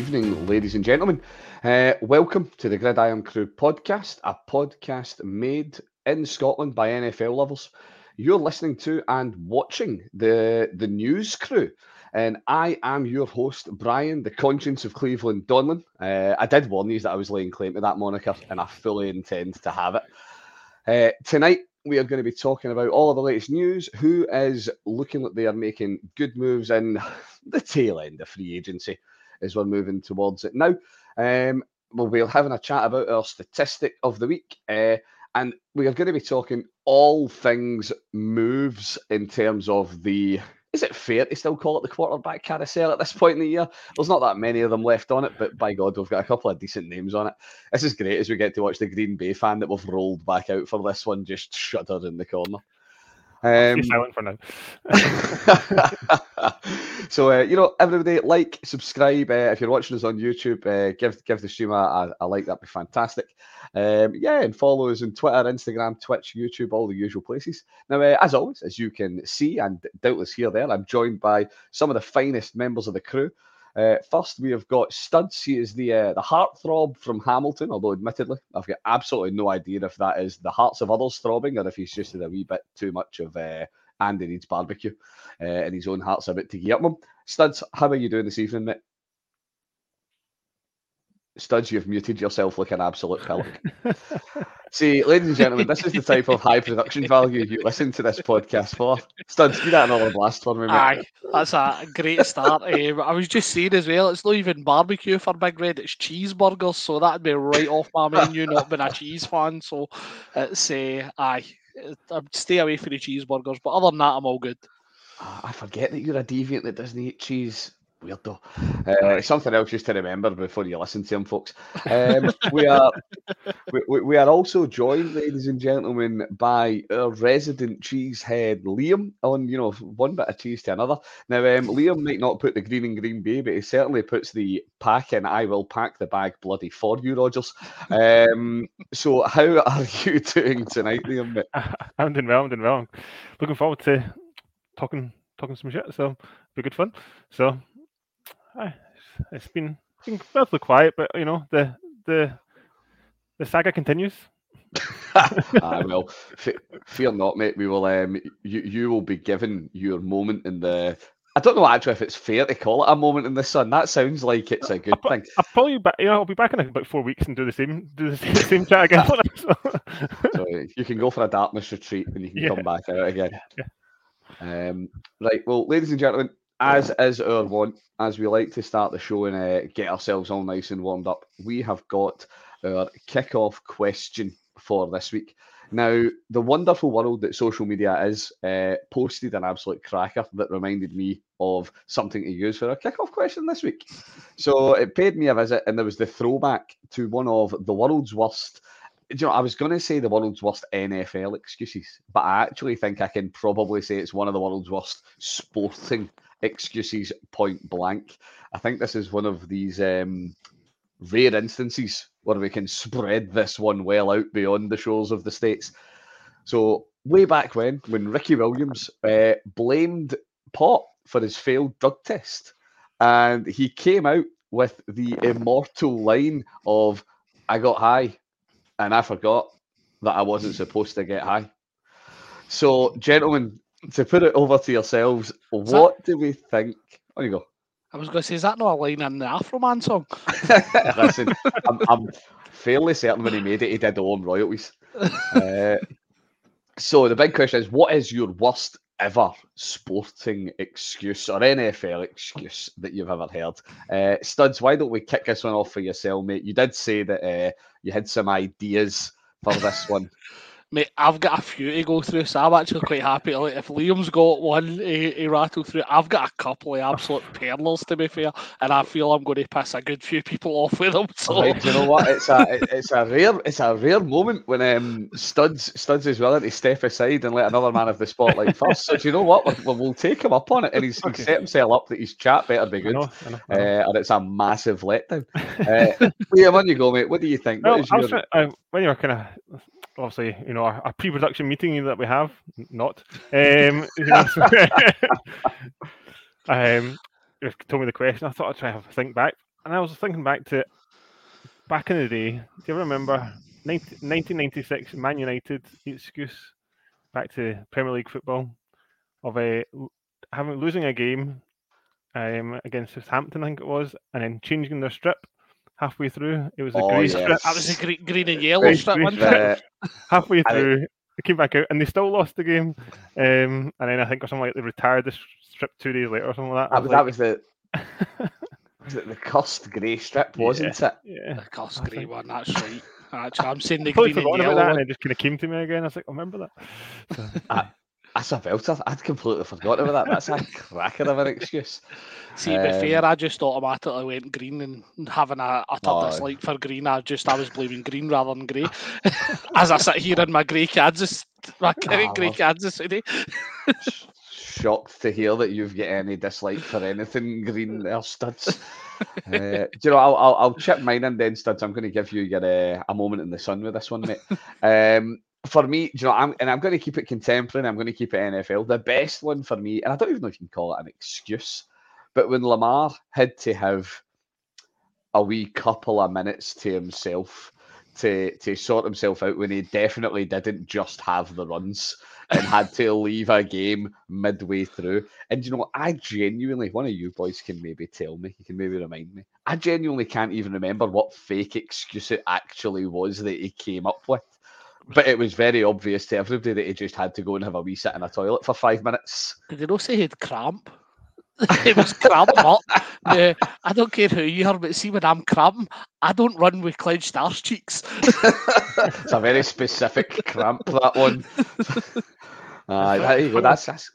evening, ladies and gentlemen. Uh, welcome to the Grid Irn-Cru podcast, a podcast made in Scotland by NFL lovers. You're listening to and watching the the news crew, and I am your host, Brian, the conscience of Cleveland Donlan. Uh, I did warn you that I was laying claim to that moniker, and I fully intend to have it. Uh, tonight, we are going to be talking about all of the latest news. Who is looking like they are making good moves in the tail end of free agency as we're moving towards it now. Um, we'll be having a chat about our statistic of the week. Uh, and we are going to be talking all things moves in terms of the. Is it fair to still call it the quarterback carousel at this point in the year? There's not that many of them left on it, but by God, we've got a couple of decent names on it. This is great as we get to watch the Green Bay fan that we've rolled back out for this one just shudder in the corner. Um, silent for now. so uh, you know, everybody like, subscribe. Uh, if you're watching us on YouTube, uh, give give the stream a, a, like. That'd be fantastic. Um, yeah, and follow us on Twitter, Instagram, Twitch, YouTube, all the usual places. Now, uh, as always, as you can see and doubtless hear there, I'm joined by some of the finest members of the crew. Uh, first, we have got Studs. He is the uh, the heartthrob from Hamilton, although admittedly, I've got absolutely no idea if that is the hearts of others throbbing or if he's just a wee bit too much of uh, Andy Reid's barbecue uh, and his own heart's a bit to get up him. Studs, how are you doing this evening, mate? Studs, you've muted yourself like an absolute pillock. See, ladies and gentlemen, this is the type of high production value you listen to this podcast for. Studs, do that another blast for me, mate. Aye, that's a great start. um, I was just saying as well, it's not even barbecue for Big Red, it's cheeseburgers, so that'd be right off my menu, not being a cheese fan. So it's, uh, aye, I'd stay away from the cheeseburgers, but other than that, I'm all good. Ah, I forget that you're a deviant that doesn't eat cheese weirdo. Uh, something else just to remember before you listen to him, folks. Um, we are we, we, are also joined, ladies and gentlemen, by our resident cheesehead Liam on you know one bit of cheese to another. Now, um, Liam might not put the green in green bay, but he certainly puts the pack in. I will pack the bag bloody for you, Rodgers. Um, so, how are you doing tonight, Liam? I'm doing well. I'm doing well. looking forward to talking talking some shit. So, be good fun. So it's been, been relatively quiet, but you know the the the saga continues. I will. F- fear not, mate. We will. Um, you you will be given your moment in the. I don't know actually if it's fair to call it a moment in the sun. That sounds like it's a good I'll, thing. I'll probably back. You know, I'll be back in about four weeks and do the same do the same, same chat again. so. so. you can go for a darkness retreat and you can yeah. come back out again. Yeah. Um, right. Well, ladies and gentlemen, as is our want, as we like to start the show and uh, get ourselves all nice and warmed up, we have got our kick-off question for this week. Now, the wonderful world that social media is uh, posted an absolute cracker that reminded me of something to use for a kick-off question this week. So it paid me a visit, and there was the throwback to one of the world's worst. You know, I was going to say the world's worst NFL excuses, but I actually think I can probably say it's one of the world's worst sporting excuses point blank. I think this is one of these um, rare instances where we can spread this one well out beyond the shores of the states. So way back when, when Ricky Williams uh, blamed Pot for his failed drug test, and he came out with the immortal line of "I got high, and I forgot that I wasn't supposed to get high." So, gentlemen, to put it over to yourselves, what that... do we think? On you go. I was going to say, is that not a line in the Afroman song? Listen, I'm, I'm, fairly certain when he made it, he did the own royalties. Uh, so the big question is, what is your worst ever sporting excuse or NFL excuse that you've ever heard? Uh, Studs, why don't we kick this one off for yourself, mate? You did say that uh, you had some ideas for this one. Mate, I've got a few to go through, so I'm actually quite happy. Like, if Liam's got one he, he rattle through, I've got a couple of absolute perlers to be fair, and I feel I'm going to piss a good few people off with them. So right, you know what? It's a it's a rare it's a rare moment when um Studs Studs is willing to step aside and let another man have the spotlight first. So do you know what? We'll, we'll take him up on it, and he's, okay. he's set himself up that his chat better be good, I know, I know, I know. Uh, and it's a massive letdown. Uh, Liam, on you go, mate. What do you think? Well, your... trying, uh, when you're kind of obviously, you know, our, a pre-production meeting that we have, not. Um, you know, um, told me the question. I thought I'd try have think back. and I was thinking back to back in the day. Do you remember 19, 1996 Man United excuse back to Premier League football of a having losing a game um, against Southampton, I think it was, and then changing their strip halfway through. It was a Oh, grey yes. strip. That was a green, green and yellow Grey strip, strip. wasn't it? Uh, halfway through, they came back out and they still lost the game. Um, and then I think or something like they retired the strip two days later or something like that. I that, was, was that was the was it the cost grey strip, wasn't it? yeah. The cost I grey think- one, that's right. Actually, I'm seeing the Totally green and forgotten about yellow that, and one. it just kind of came to me again. I was like, I remember that. So, That's a belter. I'd completely forgotten about that. That's a cracker of an excuse. See, to be Um, fair, I just automatically went green and having a utter Oh. dislike for green. I just I was blaming green rather than grey. As I sit here in my grey Kansas, my Oh, grey. Kansas today. Shocked to hear that you've got any dislike for anything green there, studs. uh, do you know? I'll, I'll, I'll chip mine in then, studs. I'm going to give you your, uh, a moment in the sun with this one, mate. Um, for me, do you know, I'm and I'm going to keep it contemporary. and I'm going to keep it NFL. The best one for me, and I don't even know if you can call it an excuse, but when Lamar had to have a wee couple of minutes to himself to to sort himself out when he definitely didn't just have the runs and had to leave a game midway through. And you know, I genuinely, one of you boys can maybe tell me, you can maybe remind me. I genuinely can't even remember what fake excuse it actually was that he came up with. But it was very obvious to everybody that he just had to go and have a wee sit in a toilet for five minutes. Did they not say he had cramp? it was cramping up. Now, I don't care who you are, but see when I'm cramping, I don't run with clenched arse cheeks. It's a very specific cramp, that one. Aye, there you go. That's, that's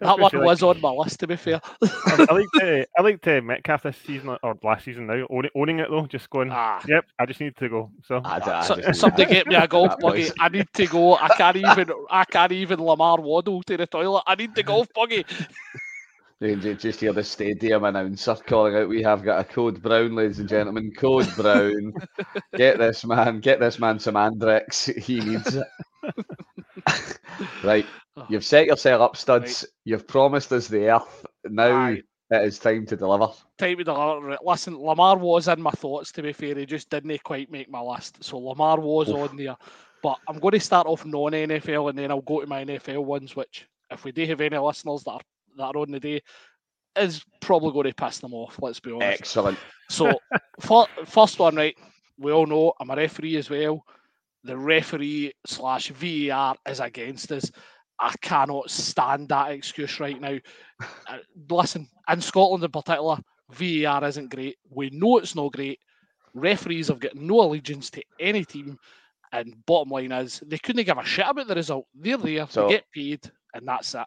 That Especially one like- was on my list, to be fair. I, I like to I like to Metcalf this season or last season now owning, owning it though, just going. Ah. Yep, I just need to go. So I, I So, need somebody get me a golf buggy. I need to go. I can't even. I can't even Lamar waddle to the toilet. I need the golf buggy. You can ju- just hear the stadium announcer calling out, "We have got a code brown, ladies and gentlemen. Code brown. get this man. Get this man some Andrex. He needs it." right, oh. you've set yourself up, studs. You've promised us the earth. Now Aye. it is time to deliver. Time to deliver. Listen, Lamar was in my thoughts. To be fair, he just didn't quite make my list. So Lamar was Oof. on there. But I'm going to start off non-NFL and then I'll go to my NFL ones. Which, if we do have any listeners that are that are on the day, is probably going to piss them off. Let's be honest. Excellent. So, fir- first one, right? We all know I'm a referee as well. The referee slash VAR is against us. I cannot stand that excuse right now. Uh, listen, in Scotland in particular, VAR isn't great. We know it's not great. Referees have got no allegiance to any team. And bottom line is, they couldn't give a shit about the result. They're there, So- they get paid, and that's it.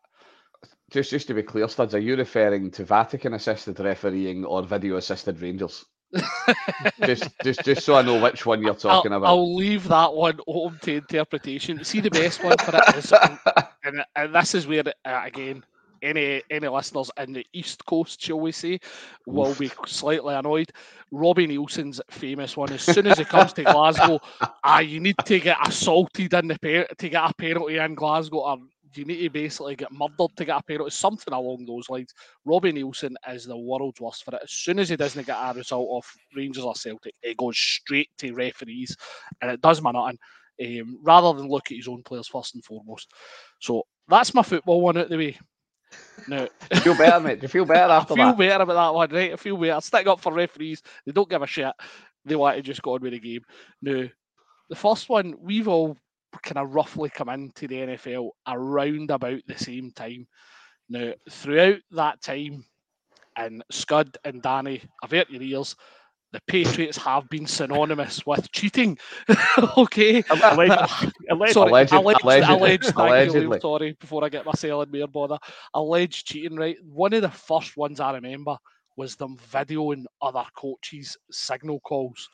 Just, just to be clear, studs, are you referring to Vatican assisted refereeing or video assisted Rangers? just, just, just so I know which one you're talking I'll, about. I'll leave that one open to interpretation. See, the best one for it is, and, and this is where, uh, again, any any listeners in the East Coast, shall we say, will be slightly annoyed. Robbie Neilson's famous one. As soon as he comes to Glasgow, ah, you need to get assaulted in the to get a penalty in Glasgow, or you need to basically get murdered to get a penalty, something along those lines. Robbie Neilson is the world's worst for it. As soon as he doesn't get a result of Rangers or Celtic, it goes straight to referees, and it does me nothing. Um, rather than look at his own players first and foremost. So that's my football one out the way. No, feel better, mate? You feel better I after feel that? better about that one, right? I feel better. Stick up for referees. They don't give a shit. They want to just go on with the game. Now, the first one, we've all kind of roughly come into the NFL around about the same time. Now, throughout that time, and Scud and Danny, avert your ears, the Patriots have been synonymous with cheating. okay. alleged, alleged, Sorry, Alleged- alleged, alleged- alleged, thank you, allegedly. Liam, sorry, before I get myself in more bother. Alleged cheating, right? One of the first ones I remember was them videoing other coaches' signal calls.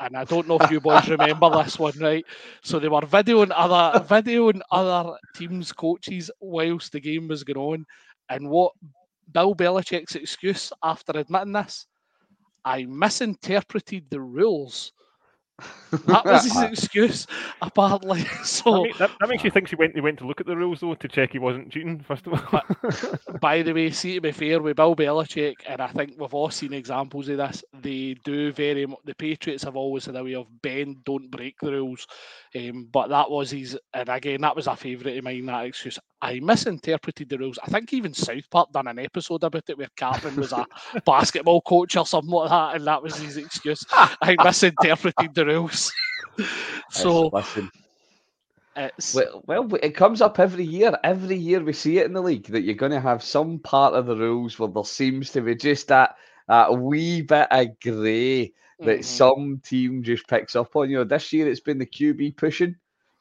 And I don't know if you boys remember this one, right? So they were videoing other videoing other teams' coaches whilst the game was going on. And what Bill Belichick's excuse after admitting this, I misinterpreted the rules That was his excuse, apparently. So that, that, that, makes you think he went he went to look at the rules though to check he wasn't cheating first of all. by the way, see to be fair with Bill Belichick, and I think we've all seen examples of this. They do very the Patriots have always had a way of bend, don't break the rules. Um, but that was his, and again that was a favourite of mine. That excuse. I misinterpreted the rules. I think even South Park done an episode about it where Cartman was a basketball coach or something like that, and that was his excuse. I misinterpreted the rules. so listen. Well, well, it comes up every year. Every year we see it in the league that you're going to have some part of the rules where there seems to be just that, that wee bit of grey that mm-hmm. some team just picks up on. You know, this year it's been the QB pushing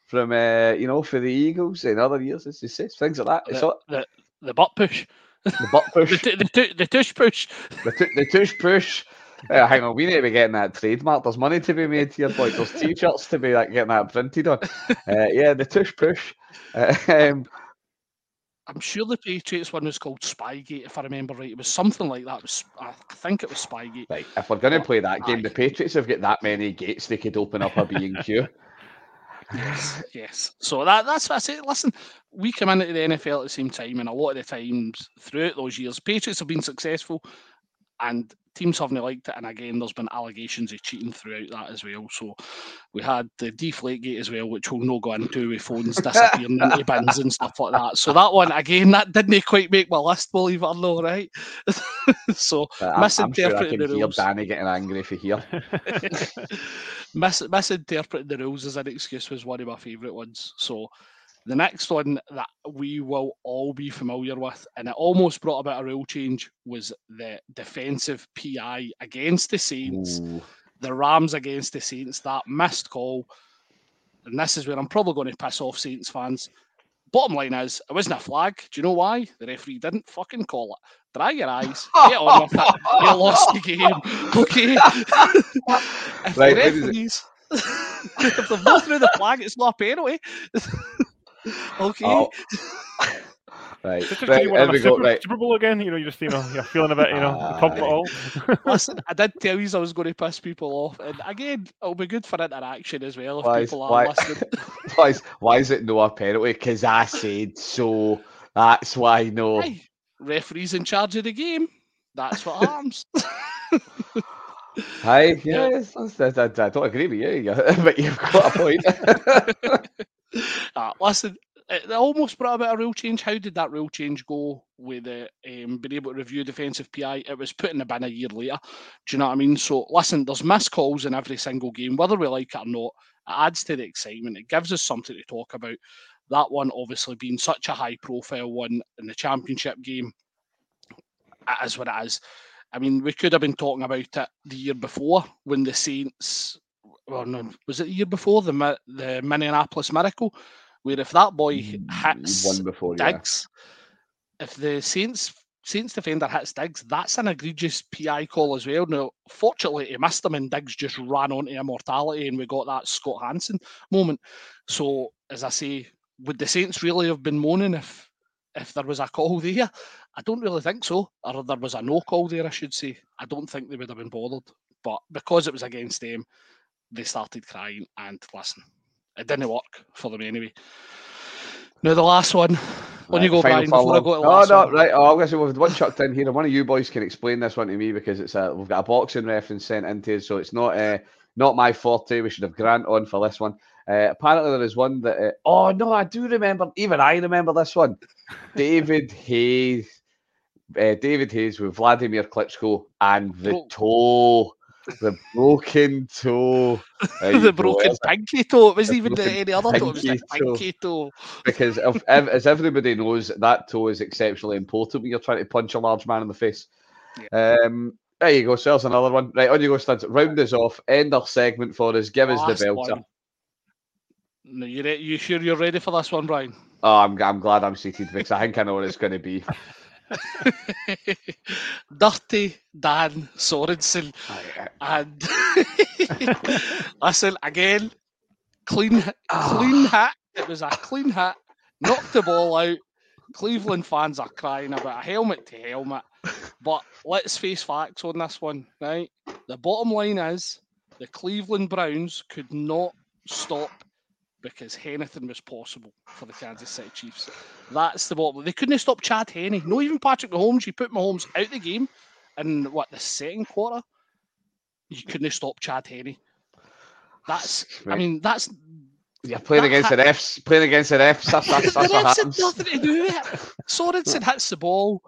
from uh, you know for the Eagles. In other years, it's just it's things like that. It's the, all... the, the butt push, the butt push, the, the, the, tush push, the, t- the tush push. Uh, hang on, we need to be getting that trademark. There's money to be made here, boys. There's t-shirts to be like getting that printed on. Uh, yeah, the tush push. Uh, um, I'm sure the Patriots one was called Spygate, if I remember right. It was something like that. Was, I think it was Spygate. Right. If we're going to play that game, the Patriots have got that many gates they could open up a B and Q. Yes, yes. So that that's what I say. Listen, we come into the NFL at the same time, and a lot of the times throughout those years, Patriots have been successful, and teams haven't liked it. And again, there's been allegations of cheating throughout that as well. So we had the deflate gate as well, which we'll not go into with phones disappearing into bins and stuff like that. So that one again, that didn't quite make my list, believe it or not, right? so uh, misinterpreting I'm, I'm sure the rules. Danny getting angry for here. Mis- misinterpreting the rules as an excuse was one of my favourite ones. So the next one that we will all be familiar with, and it almost brought about a rule change, was the defensive PI against the Saints, Ooh. the Rams against the Saints, that missed call. And this is where I'm probably going to piss off Saints fans. Bottom line is, it wasn't a flag. Do you know why? The referee didn't fucking call it. Dry your eyes. Get on with it. You lost the game. Okay. if right, the referees, if they've not through the flag, it's not a penalty. okay. Oh. Right. Just right, there we Super. Right. Super Bowl again. You know, you're just you know you're feeling a bit you know uh, top all. Listen, I did tell you I was going to piss people off, and again, it'll be good for interaction as well if why people is, are why, listening. why is why is it no a penalty? Because I said so. That's why no. Hey, referee's in charge of the game. That's what happens. Hi, yes, I, I, I, don't agree with you, but you've got a point. uh, listen, it almost brought about a rule change. How did that rule change go with the um, being able to review defensive PI? It was put in the bin a year later. Do you know what I mean? So listen, there's missed calls in every single game, whether we like it or not. It adds to the excitement. It gives us something to talk about. That one obviously being such a high profile one in the championship game. Is what it is. I mean, we could have been talking about it the year before when the Saints well, no, was it the year before the the Minneapolis Miracle, where if that boy mm, hits one before Diggs, yeah. if the Saints Saints defender hits Diggs, that's an egregious PI call as well. Now, fortunately, he missed him and Diggs just ran onto immortality, and we got that Scott Hanson moment. So, as I say, would the Saints really have been moaning if if there was a call there? I don't really think so. Or there was a no call there, I should say. I don't think they would have been bothered. But because it was against them, they started crying and listen, it didn't work for them anyway. Now the last one. When right, you go, Brian, before I go to the last no, one. right. Oh, I'm going to say we've one chucked in here, and one of you boys can explain this one to me because it's a we've got a boxing reference sent into us, so it's not uh, not my forte. We should have Grant on for this one. Uh, apparently, there is one that. Uh, oh no, I do remember. Even I remember this one. David Hayes, uh, David Hayes with Vladimir Klitschko and the oh. toe the broken toe. the broken go. pinky toe. It wasn't even any other toe. It was the pinky toe. Because if, as everybody knows, that toe is exceptionally important when you're trying to punch a large man in the face. Yeah. Um, there you go. So there's another one. Right, on you go, Studs. Round us off. End our segment for us. Give Last us the belter. No, you re- you sure you're ready for this one, Brian? Oh, I'm, I'm glad I'm seated because I think I know what it's going to be. Dirty Dan Sorensen. And listen, again, clean oh. clean hit. It was a clean hit. Knocked the ball out. Cleveland fans are crying about a helmet to helmet. But let's face facts on this one, right? The bottom line is the Cleveland Browns could not stop because anything was possible for the Kansas City Chiefs. That's the bottom. They couldn't stop Chad Henne. No, even Patrick Mahomes. You put Mahomes out the game in what the second quarter. You couldn't stop Chad Henne. That's. I mean, that's. You're playing that against ha- the refs. Playing against the refs. That's, that's, that's the what refs had nothing to do with it. Sorensen hits the ball.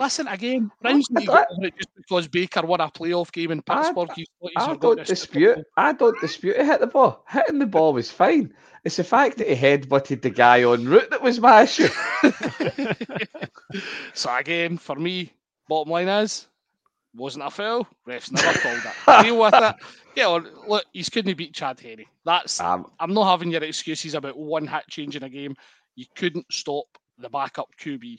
Listen again, Browns I- over it just because Baker won a playoff game in I- Pittsburgh. he's I forgotten don't dispute. Bowl. I don't dispute he hit the ball. Hitting the ball was fine. It's the fact that he headbutted the guy on route that was my issue. So again, for me, bottom line is wasn't a foul. Refs never called it. Deal with it. Yeah, on, look, he's couldn't beat Chad Henne. That's Um, I'm not having your excuses about one hit change in a game. You couldn't stop the backup QB.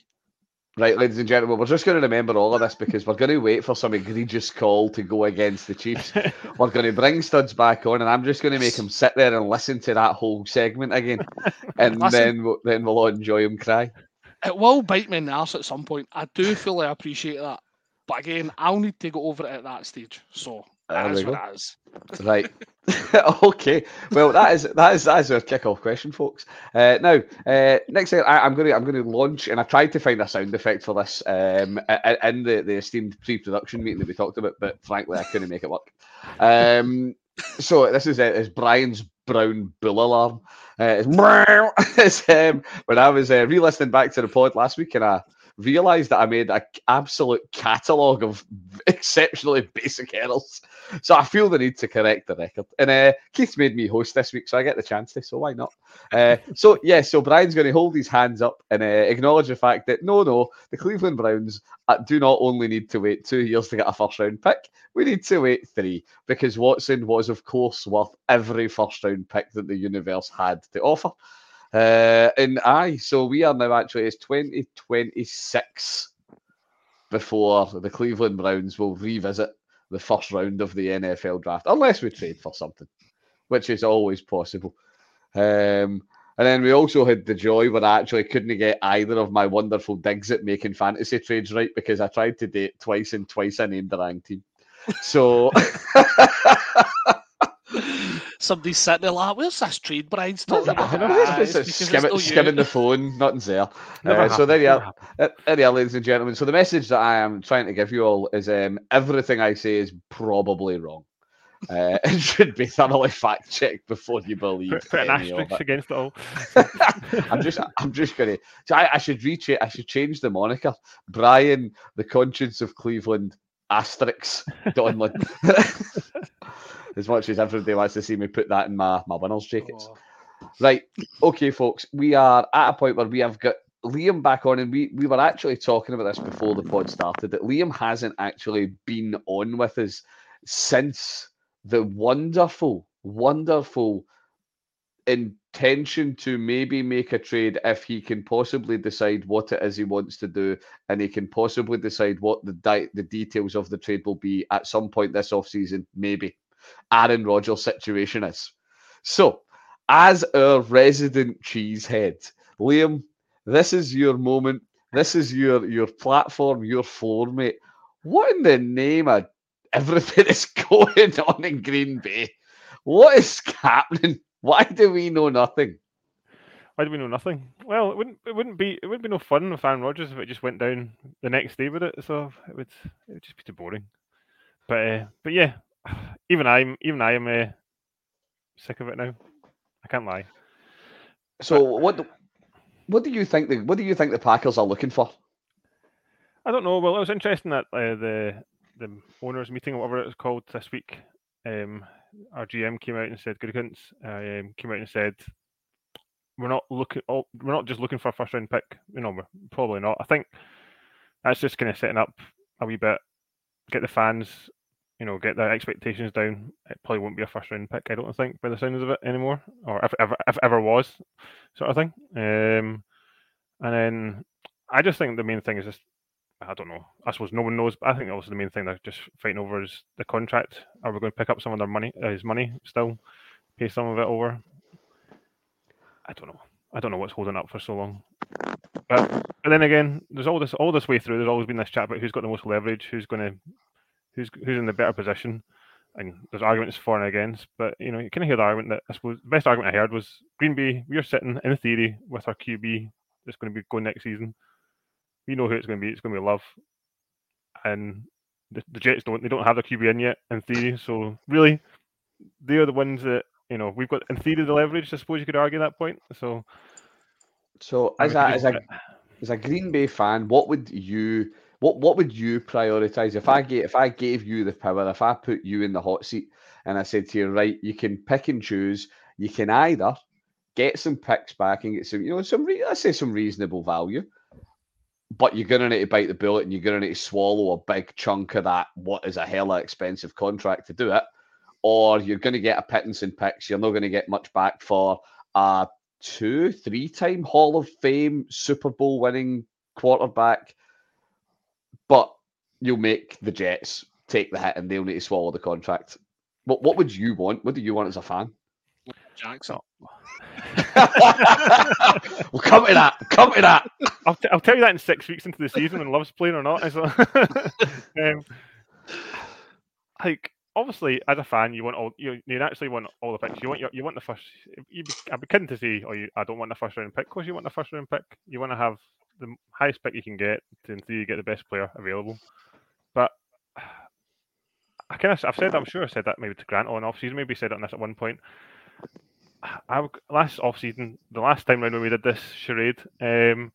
Right, ladies and gentlemen, we're just going to remember all of this because we're going to wait for some egregious call to go against the Chiefs. We're going to bring Studs back on, and I'm just going to make him sit there and listen to that whole segment again, and Listen. then we'll, then we'll all enjoy him cry. It will bite me in the arse at some point. I do fully appreciate that. But again, I'll need to go over it at that stage. So There that is we what go. Right. okay. Well, that is that is that is our kick-off question, folks. Uh, now, uh, next thing I, I'm going to I'm going to launch, and I tried to find a sound effect for this um, in the the esteemed pre-production meeting that we talked about, but frankly, I couldn't make it work. Um, so this is uh, is Brian's brown bull alarm. Uh, it's, it's, um, when I was uh, re-listening back to the pod last week, and I realised that I made an absolute catalogue of exceptionally basic errors. So I feel the need to correct the record. And uh, Keith's made me host this week, so I get the chance to, so why not? Uh, so, yeah, so Brian's going to hold his hands up and uh, acknowledge the fact that no, no, the Cleveland Browns uh, do not only need to wait two years to get a first round pick, we need to wait three because Watson was, of course, worth every first round pick that the universe had to offer. Uh, and aye, so we are now actually, it's 2026 before the Cleveland Browns will revisit the first round of the NFL draft, unless we trade for something, which is always possible. Um, and then we also had the joy where I actually couldn't get either of my wonderful digs at making fantasy trades right because I tried to date twice and twice I named the wrong team. So Somebody's sitting there like, where's this trade Brian's talking about? It's just it's a because skim- it's not skimming you. the phone, nothing's there. Never Uh, so there you are. happened. Uh, There you are, ladies and gentlemen. So the message that I am trying to give you all is um, everything I say is probably wrong. Uh, it should be thoroughly fact checked before you believe Put, put an any of asterisk it. against it all. I'm just, I'm just gonna. So I, I should reach it. I should change the moniker. Brian, the conscience of Cleveland, asterisk Donlan. As much as everybody wants to see me put that in my my winners jackets. Oh, Right. Okay, folks. We are at a point where we have got Liam back on, and we, we were actually talking about this before the pod started that Liam hasn't actually been on with us since the wonderful, wonderful intention to maybe make a trade if he can possibly decide what it is he wants to do and he can possibly decide what the di- the details of the trade will be at some point this offseason maybe Aaron Rodgers situation is so as our resident cheesehead Liam this is your moment this is your your platform your floor mate what in the name of everything is going on in Green Bay what is happening why do we know nothing? Why do we know nothing? Well, it wouldn't it wouldn't be it wouldn't be no fun with Aaron Rodgers if it just went down the next day with it. So it would it would just be too boring. But uh, but yeah, even I'm even I am uh, sick of it now. I can't lie. So what do, what do you think the what do you think the Packers are looking for? I don't know. Well, it was interesting that uh, the the owners meeting, or whatever it's called this week, um, our GM came out and said, Goodkins uh, um, came out and said, we're not looking. Oh, we're not just looking for a first round pick. You know, we're probably not. I think that's just kind of setting up a wee bit, get the fans, you know, get their expectations down. It probably won't be a first round pick. I don't think by the sounds of it anymore, or if ever if ever was, sort of thing. Um, and then I just think the main thing is just I don't know. I suppose no one knows, but I think also the main thing they're just fighting over is the contract. Are we going to pick up some of their money, uh, his money still, pay some of it over? I don't know. I don't know what's holding up for so long. But but then again, there's all this all this way through. There's always been this chat about who's got the most leverage, who's going to, who's who's in the better position. and there's arguments for and against. But you know, you kind of hear the argument that I suppose the best argument I heard was Green Bay. We're sitting in theory with our QB that's going to be going next season. We know who it's going to be. It's going to be Love, and the, the Jets don't. They don't have their QB in yet in theory. So really, they are the ones that you know we've got in theory the leverage. I suppose you could argue that point. So, so as a as a as a Green Bay fan, what would you what what would you prioritize if I gave if I gave you the power, if I put you in the hot seat and I said to you, right, you can pick and choose. You can either get some picks back and get some, you know, some re- I say some reasonable value, but you're gonna need to bite the bullet and you're gonna need to swallow a big chunk of that. What is a hella expensive contract to do it? Or you're to get a pittance in picks. You're not to get much back for a two, three time Hall of Fame Super Bowl winning quarterback but you'll make the Jets take the hit and they'll need to swallow the contract. What what would you want? What do you want as a fan? Jackson. we'll come to that. Come to that. I'll, t- I'll tell you that in six weeks into the season when Love's playing or not. um, like obviously, as a fan, you want all you you actually want all the picks. You want your, you want the first. You, I'd be kidding to say, oh, you, I don't want the first round pick because you want the first round pick. You want to have the highest pick you can get to you get the best player available. But I kind of I've said I'm sure I said that maybe to Grant on off season, maybe said it on this at one point. I last off season, the last time around when we did this charade, um,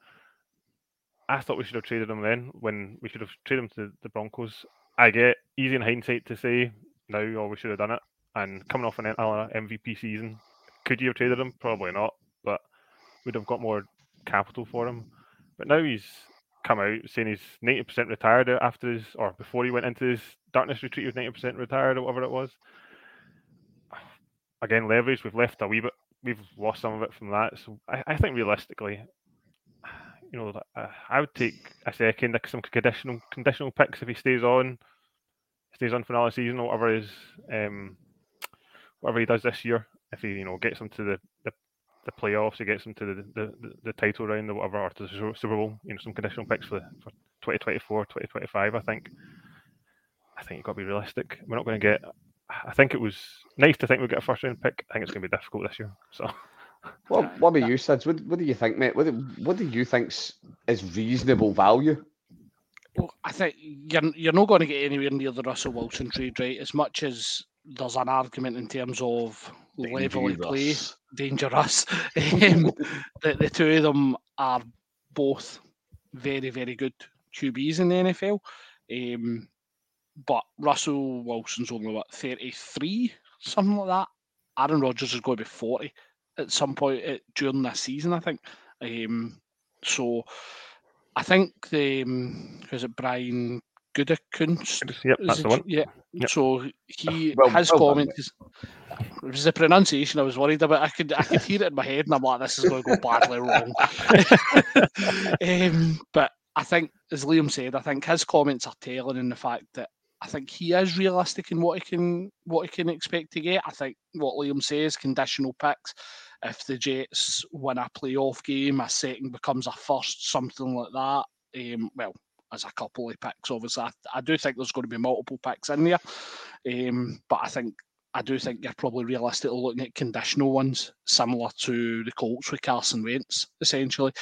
I thought we should have traded him then when we should have traded him to the Broncos. I get easy in hindsight to say now, or we should have done it. And coming off an MVP season, could you have traded him? Probably not, but we'd have got more capital for him. But now he's come out saying he's ninety percent retired after his or before he went into his darkness retreat, he was ninety percent retired or whatever it was. Again, leverage. We've left a wee bit. We've lost some of it from that. So I, I think realistically, you know, I would take a second, some conditional conditional picks if he stays on, stays on for another season or whatever is um, whatever he does this year. If he you know gets him to the, the the playoffs, he gets them to the, the, the, title round or whatever, or to the Super Bowl, you know, some conditional picks for, for 2024, 2025, I think. I think you've got to be realistic. We're not going to get. I think it was nice to think we'd get a first round pick. I think it's going to be difficult this year. So, well, what about you, Sids? What, what do you think, mate? What what do you think is reasonable value? Well, I think you're you're not going to get anywhere near the Russell Wilson trade, right? As much as there's an argument in terms of level of play, dangerous. um, the, the two of them are both very, very good QBs in the NFL. Um, but Russell Wilson's only what 33, something like that. Aaron Rodgers is going to be 40 at some point at, during this season, I think. Um, so I think the um, it Brian Gutekunst? Yep, that's the one. Yeah. Yep. So he well, his well comment is it was the pronunciation I was worried about. I could I could hear it in my head, and I'm like, this is going to go badly wrong. um, but I think, as Liam said, I think his comments are telling in the fact that I think he is realistic in what he can what he can expect to get. I think what Liam says, conditional picks. If the Jets win a playoff game, a second becomes a first, something like that. Um, well, as a couple of picks, obviously, I, I, do think there's going to be multiple picks in there. Um, but I think I do think you're probably realistically looking at conditional ones, similar to the Colts with Carson Wentz, essentially.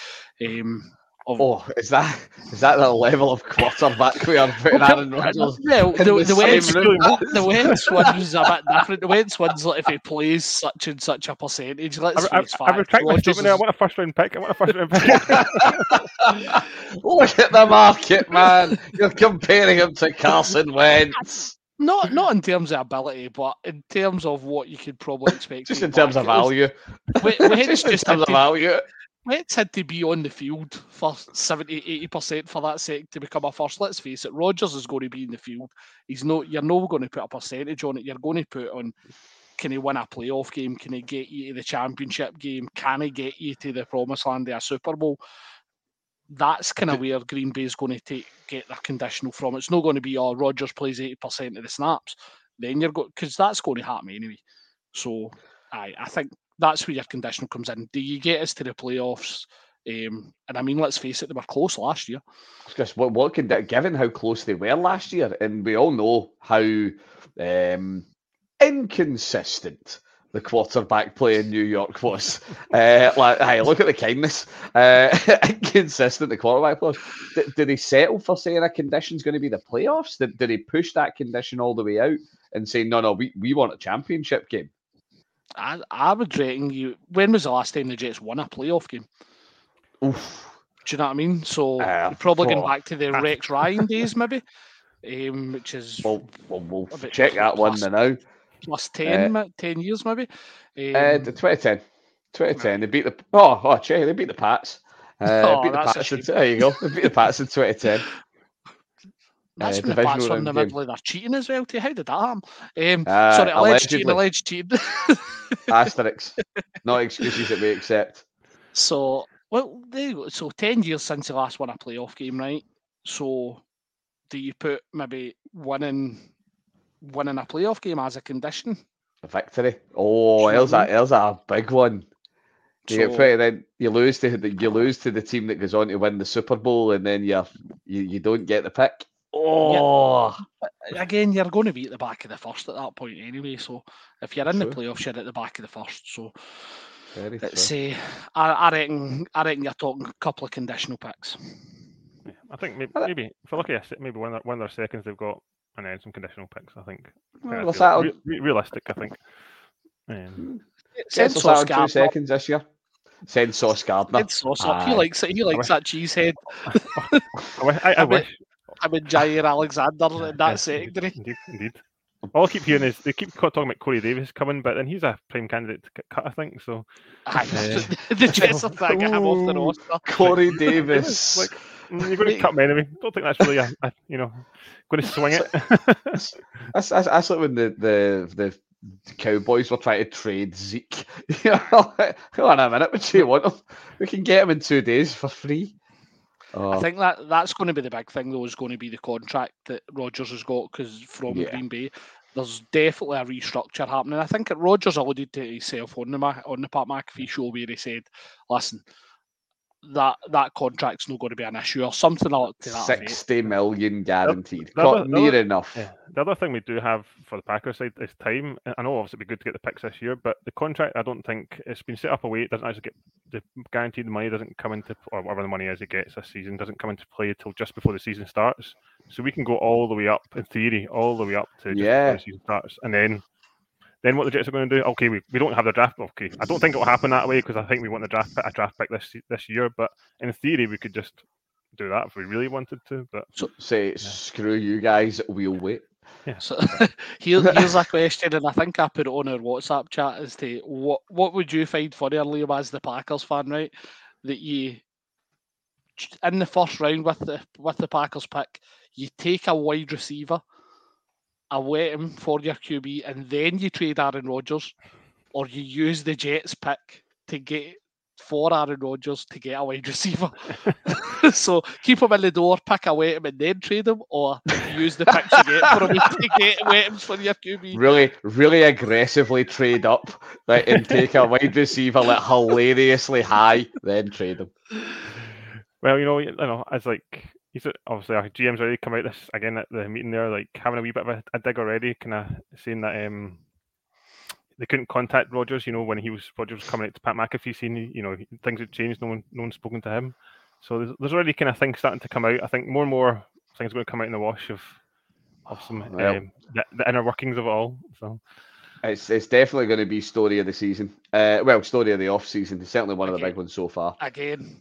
Um, of, oh, is that is that the level of quarterback we are putting well, Aaron Rodgers? Yeah, the, the, the, Wentz, the Wentz one's a bit different. The Wentz one's like if he plays such and such a percentage. Let's I, face I, I retract my statement. Is... I want a first round pick. I want a first round pick. Look at the market, man. You're comparing him to Carson Wentz. Not not in terms of ability, but in terms of what you could probably expect. just in terms of value. Wait, just in terms of value. Wentz had to be on the field for 70 80% for that second to become a first. Let's face it, Rodgers is going to be in the field. He's not you're not going to put a percentage on it. You're going to put on can he win a playoff game? Can he get you to the championship game? Can he get you to the promised land of a Super Bowl? that's kind of where Green Bay is going to take get their conditional from. It's not going to be oh Rodgers plays eighty percent of the snaps. Then you're going because that's going to happen anyway. So I I think that's where your conditional comes in. Do you get us to the playoffs? Um, and I mean, let's face it, they were close last year. Because what what could that, given how close they were last year, and we all know how um, inconsistent the quarterback play in New York was. uh, like, hey, look at the kindness. Uh, inconsistent the quarterback was. Did, did he settle for saying a condition's going to be the playoffs? Did, did he push that condition all the way out and say, no, no, we, we want a championship game? I, I would reckon you. When was the last time the Jets won a playoff game? Oof. Do you know what I mean? So Uh, you're probably going back to the Rex Ryan days, maybe, um, which is We'll, we'll, we'll check that one now. plus 10, mi- 10 years, maybe. Um, Uh, the 2010. 2010. They beat the oh oh check, they beat the Pats. Uh, Oh, beat the Pats. in- there you go. They beat the Pats in 2010. that's uh, when the divisional were in the game. middle of their cheating as well. Too. How did that happen? Um, Uh, sorry, alleged cheating, alleged cheating. Asterix. Not excuses that we accept. So, well, there you go. So, 10 years since the last won a playoff game, right? So, do you put maybe winning winning a playoff game as a condition? A victory. Oh, Do you there's a there's a big one. You So- pretty, then you lose to the you lose to the team that goes on to win the Super Bowl, and then you're, you you don't get the pick. Oh, Again, you're going to be at the back of the first at that point anyway. So, if you're in the playoffs, you're at the back of the first. So, very let's true. say, I, I reckon, I reckon you're talking a couple of conditional picks. Yeah, I think maybe, Well, maybe if I look at it, maybe one of their, one of their seconds they've got, and then some conditional picks. I think. I Well, that's what's re- re- realistic. I think. Um, Send Send Sauce on two Gardner. seconds this year. Send Sauce Gardner. Send Sauce up. He Aye. likes it. He likes that cheese head. I, wi- I, I I wish. I mean, Jaire Alexander in Yeah, that secondary. Indeed, indeed. All I keep hearing is they keep talking about Corey Davis coming, but then he's a prime candidate to cut, I think. So Aye, Uh, the Jets are trying to him off the roster. Corey Davis. like mm, you're going to cut me anyway. Don't think that's really a, a you know going to swing it. That's, that's, that's like when the, the the Cowboys were trying to trade Zeke. You know, Hold on a minute, what do you want him? We can get him in two days for free. I Oh, think that that's going to be the big thing, though, is going to be the contract that Rodgers has got because from Yeah. Green Bay, there's definitely a restructure happening. I think Rodgers alluded to himself on the on the Pat McAfee show where he said, "Listen, that that contract's not going to be an issue or something like to that effect." 60 million guaranteed. the Got other- near other- enough. Yeah. The other thing we do have for the Packers side is time. I know obviously it'd be good to get the picks this year, but the contract I don't think it's been set up a way. It doesn't actually get the guaranteed money doesn't come into or whatever the money is it gets this season doesn't come into play until just before the season starts. So we can go all the way up in theory, all the way up to just Yeah. before the season starts, and then. Then what the Jets are going to do? Okay, we, we don't have the draft. Okay, I don't think it will happen that way because I think we want the draft pick, a draft pick this this year. But in theory, we could just do that if we really wanted to. But so, Say, screw you guys, we'll wait. Yeah. So here, here's a question, and I think I put it on our WhatsApp chat as to what what would you find funnier, Liam, as the Packers fan, right? That you in the first round with the with the Packers pick, you take a wide receiver, a wet him for your QB, and then you trade Aaron Rodgers, or you use the Jets pick to get for Aaron Rodgers to get a wide receiver. so keep him in the door, pick a wet him, and then trade him, or use the pick you get for him to get wet him for your QB. Really, really aggressively trade up like, and take a wide receiver like hilariously high, then trade him. Well, you know, you know, it's like he's obviously our GM's already come out this again at the meeting there, like having a wee bit of a, a dig already, kind of saying that um they couldn't contact Rodgers. You know, when he was Rodgers was coming out to Pat McAfee, saying you know things had changed. No one, no one's spoken to him. So there's, there's already kind of things starting to come out. I think more and more things are going to come out in the wash of of some Well. um, the, the inner workings of it all. So It's it's definitely going to be story of the season. Uh, well, story of the off season. It's certainly one of the big ones so far. Again.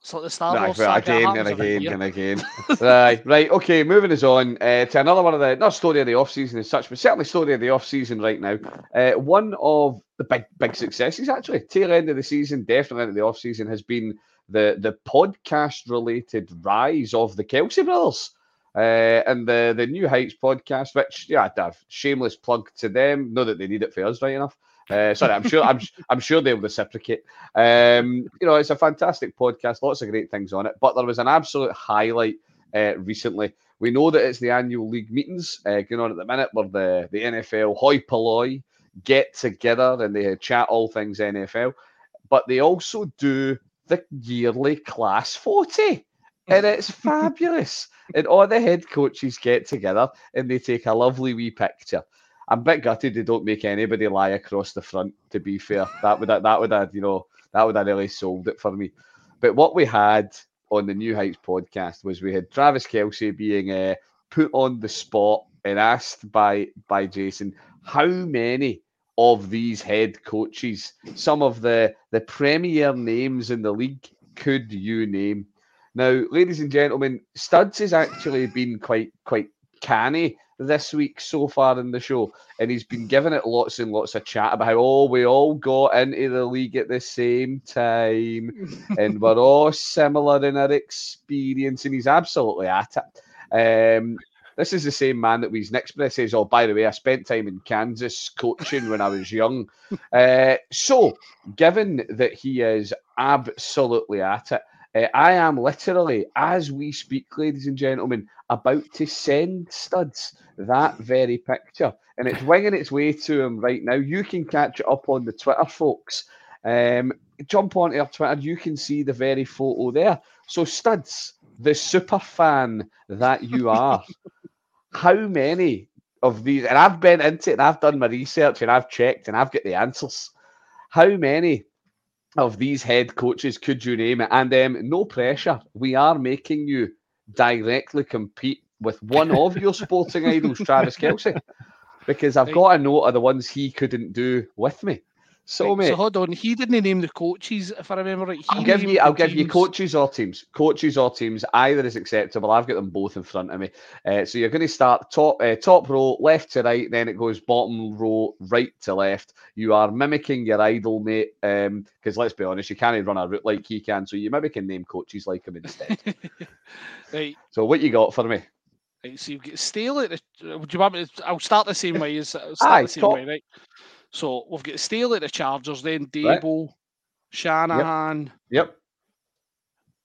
It's like the Star Right, Wars well, again and again and again. right, right, okay. Moving us on uh, to another one of the not story of the off season as such, but certainly story of the off season right now. Uh, one of the big big successes actually, tail end of the season, definitely into the off season, has been the the podcast related rise of the Kelce brothers. Uh, and the the New Heights podcast, which yeah, I'd have shameless plug to them. Know that they need it for us, right enough. Uh, sorry, I'm sure I'm I'm sure they'll reciprocate. Um, you know, it's a fantastic podcast, lots of great things on it. But there was an absolute highlight uh, recently. We know that it's the annual league meetings uh, going on at the minute, where the the NFL hoi polloi get together and they chat all things NFL. But they also do the yearly class 40. And it's fabulous. And all the head coaches get together and they take a lovely wee picture. I'm a bit gutted they don't make anybody lie across the front, to be fair. That would have, that would have, you know, that would have really sold it for me. But what we had on the New Heights podcast was we had Travis Kelce being uh, put on the spot and asked by by Jason how many of these head coaches, some of the the premier names in the league, could you name? Now, ladies and gentlemen, Studs has actually been quite quite canny this week so far in the show, and he's been giving it lots and lots of chat about how oh we all got into the league at the same time, and we're all similar in our experience, and he's absolutely at it. Um, this is the same man that we's next breath says, Oh, by the way, I spent time in Kansas coaching when I was young. Uh, so, given that he is absolutely at it, uh, I am literally, as we speak, ladies and gentlemen, about to send Studs that very picture. And it's winging its way to him right now. You can catch it up on the Twitter, folks. Um, jump onto our Twitter. You can see the very photo there. So, Studs, the super fan that you are, how many of these, and I've been into it and I've done my research and I've checked and I've got the answers. How many of these head coaches could you name it? And um, no pressure. We are making you directly compete with one of your sporting idols, Travis Kelce, because I've got a note of the ones he couldn't do with me. So, Right, mate, so hold on. He didn't name the coaches, if I remember right. He I'll give you. I'll give you coaches or teams. Coaches or teams. Either is acceptable. I've got them both in front of me. Uh, so you're going to start top uh, top row, left to right. Then it goes bottom row, right to left. You are mimicking your idol, mate. Because let's be honest, you can't even run a route like he can. So you maybe can name coaches like him instead. right, so what you got for me? right. So you've got Staley. At the, would you want me? To, I'll start the same way as I'll start Aye, the same top. way, right? So we've got Staley at the Chargers, then Daboll, Shanahan. Yep.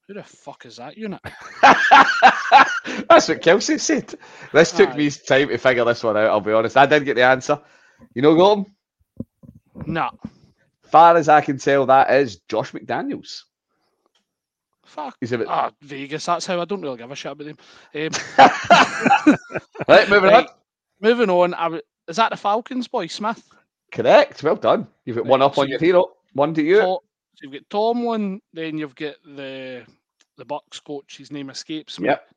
Who the fuck is that unit? That's what Kelce said. This took Aye. me time to figure this one out. I'll be honest. I didn't get the answer. You know, got No. Nah, Far as I can tell, that is Josh McDaniels. fuck. He's a bit. Ah, Vegas. That's how I don't really give a shit about him. Um, right, moving Right. on. moving on. I is that the Falcons boy Smith? Correct. Well done. You've got Right, one up so on your you- hero. One to you. To- so you've got Tomlin, then you've got the the Bucks coach. His name escapes me. Yep.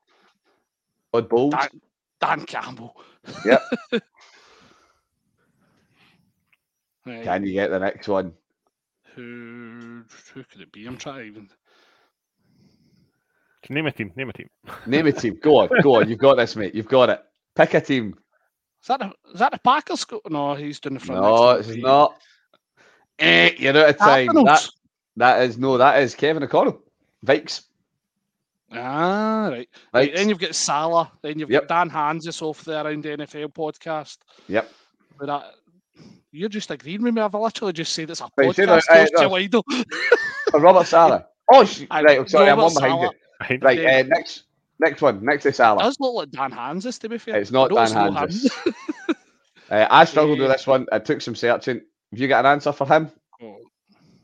Odd balls. Dan, Dan Campbell. Yep. Right, Can you get the next one? Who who could it be? I'm trying to even. Name a team. Name a team. Name a team. Go on. Go on. You've got this, mate. You've got it. Pick a team. Is that the, is that the Packers? Co- no, he's doing the front. No, next it's to not. Eh, you're out of time. That, that is no. That is Kevin O'Connell. Vikes. Ah, right. right. Right. Then you've got Saleh. Then you've Yep. got Dan Hanzus off there Around the NFL podcast. Yep. But that, you're just agreeing with me. I've literally just said it's a Right, say podcast. that, Josh uh, no. Joe Robert Saleh. Oh, sh- right. I'm sorry. I'm Robert on behind Saleh. you. Behind Right. Yeah. Uh, next. Next one. Next to Saleh. does look like Dan Hanzus, to be fair. It's not Dan not him. Hanzus. Uh, I struggled with this one. I took some searching. Have you got an answer for him? Oh,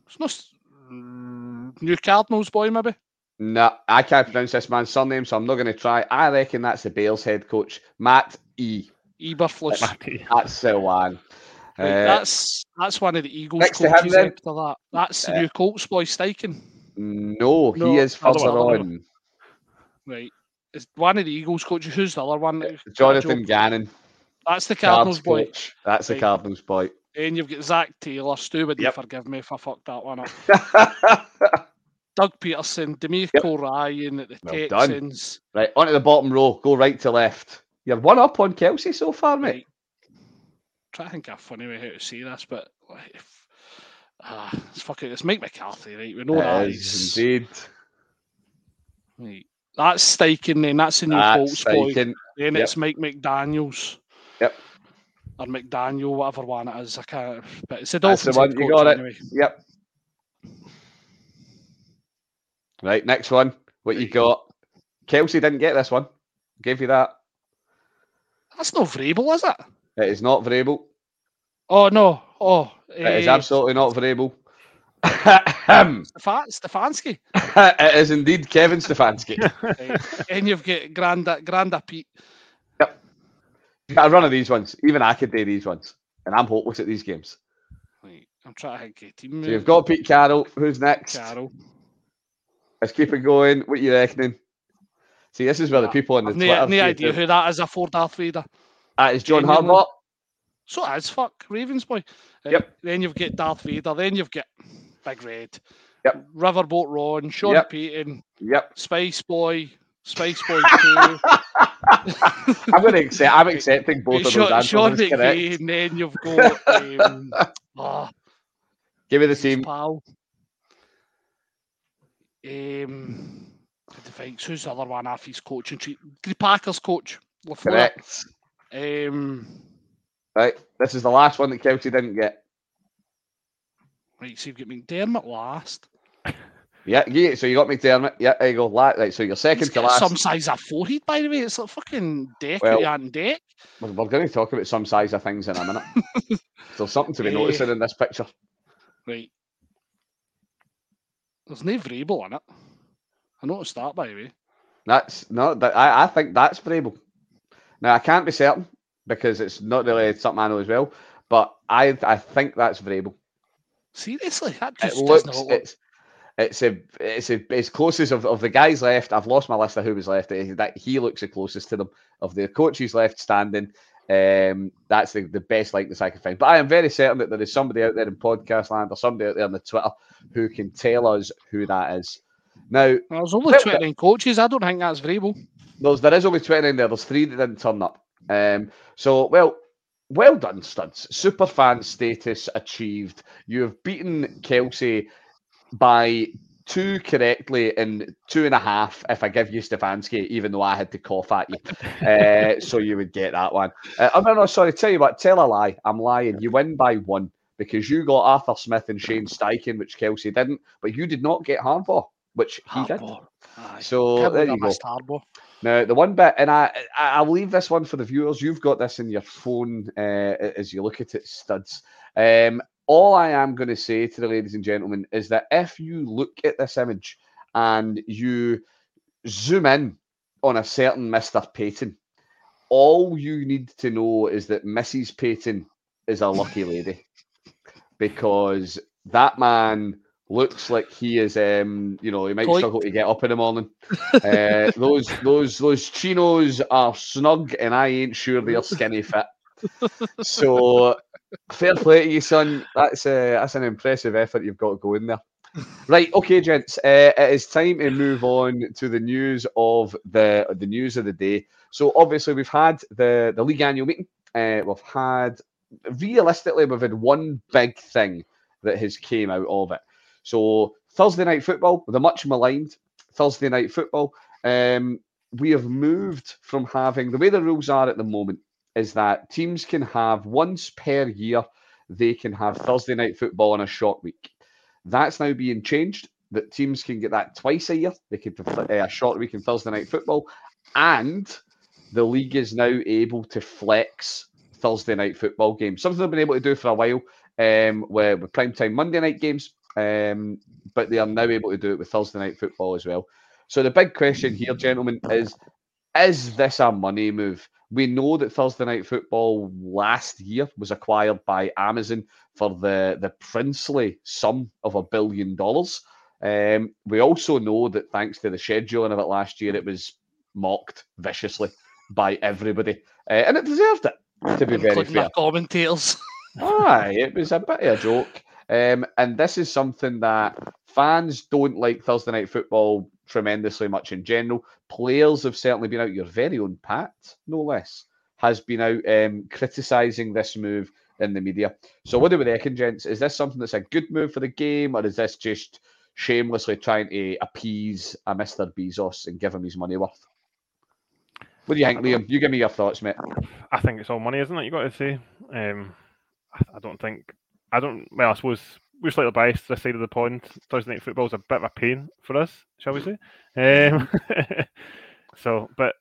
it's not s- mm, New Cardinals boy, maybe. No, I can't pronounce this man's surname, so I'm not going to try. I reckon that's the Bales head coach, Matt E. Eberflus. Matty. That's the one. Uh, that's that's one of the Eagles next to him then. after that. That's the Uh, new Colts boy, Steichen. no, he is other further on. Right. It's one of the Eagles coaches. Who's the other one? Jonathan Joe? Gannon, That's the Cardinals Cardinals boy. coach. That's the Right. Cardinals boy. And you've got Zac Taylor. Stu would Yep. forgive me if I fucked that one up. Doug Pederson, DeMeco Ryan at the Well done. Texans. right, onto the bottom row. Go right to left. You're one up on Kelce so far, mate. Right. Try to think of a funny way how to say this, but like, if, ah, it's fucking it's Mike McCarthy, right? We know that. It is indeed. Right. That's Steichen, then that's the new That's Colts boy. Then Yep. it's Mike McDaniels. Yep. Or McDaniel, whatever one it is. I can't. But it's the That's the one, you got it. anyway. Yep. Right, next one. What you got? Kelce didn't get this one. Gave you that. That's not Vrabel, is it? It is not Vrabel. Oh no. Oh, It is eh, absolutely not Vrabel. Stefan- Stefanski. it is indeed Kevin Stefanski. And you've got Granda, Granda Pete. Got a run of these ones. Even I could do these ones. And I'm hopeless at these games. Right. I'm trying to think of team. So you've got Pete Carroll. Who's next? Carroll. Let's keep it going. What you reckoning? See, this is where the people on the I've Twitter. no, idea who that is. A four Darth Vader. That is John genuinely. Harbaugh. So as fuck Ravens boy. Uh, Yep. Then you've got Darth Vader. Then you've got Big Red. Yep. Riverboat Ron, Sean Yep. Payton, Yep. Spice Boy, Spice Boy Two. I'm going to accept. I'm accepting both of those Sean, answers. Sean. McVay, and then you've got um, ah, Give me the team. pal. Um, the thanks. Who's the other one after his coaching tree? The Packers coach. LaFleur. Correct. Um, Right. This is the last one that Kelce didn't get. Right, so you've got McDermott last. Yeah, yeah. So you got McDermott. Yeah, there you go. Right. So you're second He's to last. some size of forehead, by the way. It's like fucking deck Well- and deck. We're, we're going to talk about some size of things in a minute. There's something to be noticing in this picture. Right. There's no Vrabel in it. I noticed that, by the way. That's no. That, I, I think that's Vrabel. Now I can't be certain because it's not really something I know as well. But I I think that's Vrabel. Seriously, that It looks does not look. it's it's a it's a as close as of, of the guys left. I've lost my list of who was left. eh, That he looks the closest to them of the coaches left standing. Um, that's the, the best likeness I can find. But I am very certain that there is somebody out there in podcast land or somebody out there on the Twitter who can tell us who that is. Now, There's only Well, 29 coaches. I don't think that's Vrabel. there's there is only 29 there. There's three that didn't turn up. Um, so well, well done, studs. Super fan status achieved. You have beaten Kelce by two correctly in two and a half. If I give you Stefanski, even though I had to cough at you, uh, so you would get that one. Uh, oh no, no, sorry. Tell you what, tell a lie. I'm lying. You win by one because you got Arthur Smith and Shane Steichen, which Kelce didn't, but you did not get Harbaugh, which he did. Aye. So there you go. Harbaugh. Now, the one bit, and I, I'll leave this one for the viewers. You've got this in your phone uh, as you look at it, studs. Um, all I am going to say to the ladies and gentlemen is that if you look at this image and you zoom in on a certain Mr. Payton, all you need to know is that Mrs. Payton is a lucky lady because that man looks like he is um you know he might struggle to get up in the morning. Uh, those those those chinos are snug and i ain't sure they're skinny fit. So fair play to you son. That's uh, that's an impressive effort you've got going there. Right okay gents. Uh, it is time to move on to the news of the the news of the day. So obviously we've had the the league annual meeting. Uh, we've had realistically we've had one big thing that has came out of it so Thursday night football, the much maligned Thursday night football, um, we have moved from having the way the rules are at the moment is that teams can have once per year they can have Thursday night football on a short week. That's now being changed. That teams can get that twice a year. They can have uh, a short week in Thursday night football, and the league is now able to flex Thursday night football games. Something they've been able to do for a while, um, where with prime time Monday night games, um, but they are now able to do it with Thursday night football as well. So the big question here, gentlemen, is: Is this a money move? We know that Thursday night football last year was acquired by Amazon for the the princely sum of a billion dollars. Um, we also know that thanks to the scheduling of it last year, it was mocked viciously by everybody, uh, and it deserved it. To be very fair, commentators. Aye, it was a bit of a joke. Um, and this is something that fans don't like Thursday night football tremendously much in general. Players have certainly been out. Your very own Pat, no less, has been out um, criticising this move in the media. So, what do we reckon, gents? Is this something that's a good move for the game, or is this just shamelessly trying to appease a Mr. Bezos and give him his money worth? What do you think, Liam? You give me your thoughts, mate. I think it's all money, isn't it? You got to say. Um, I- I don't think. I don't. Well, I suppose we're slightly biased this side of the pond. Thursday night football is a bit of a pain for us, shall we say? Um, so, but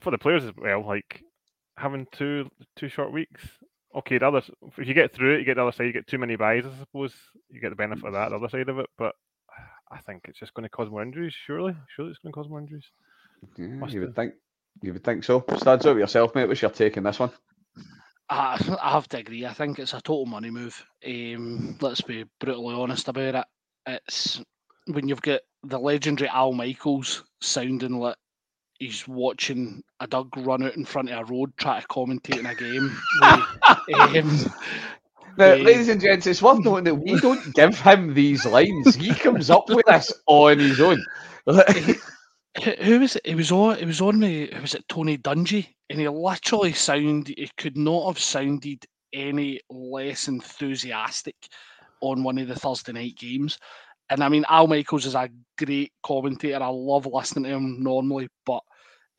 for the players as well, like having two two short weeks, okay, the other if you get through it, you get the other side. You get too many buys, I suppose. You get the benefit of that, the other side of it. But I think it's just going to cause more injuries. Surely, surely it's going to cause more injuries. Yeah, you would think. You would think so. Stands out yourself, mate. What's your take on this one? I, I have to agree. I think it's a total money move. Um, let's be brutally honest about it. It's when you've got the legendary Al Michaels sounding like he's watching a dog run out in front of a road try to commentate in a game. um, now, ladies and gents, it's worth noting that we don't give him these lines. He comes up with this on his own. who was it? It was on. It was on me. It was it Tony Dungy, and he literally sounded. He could not have sounded any less enthusiastic on one of the Thursday night games. And I mean, Al Michaels is a great commentator. I love listening to him normally, but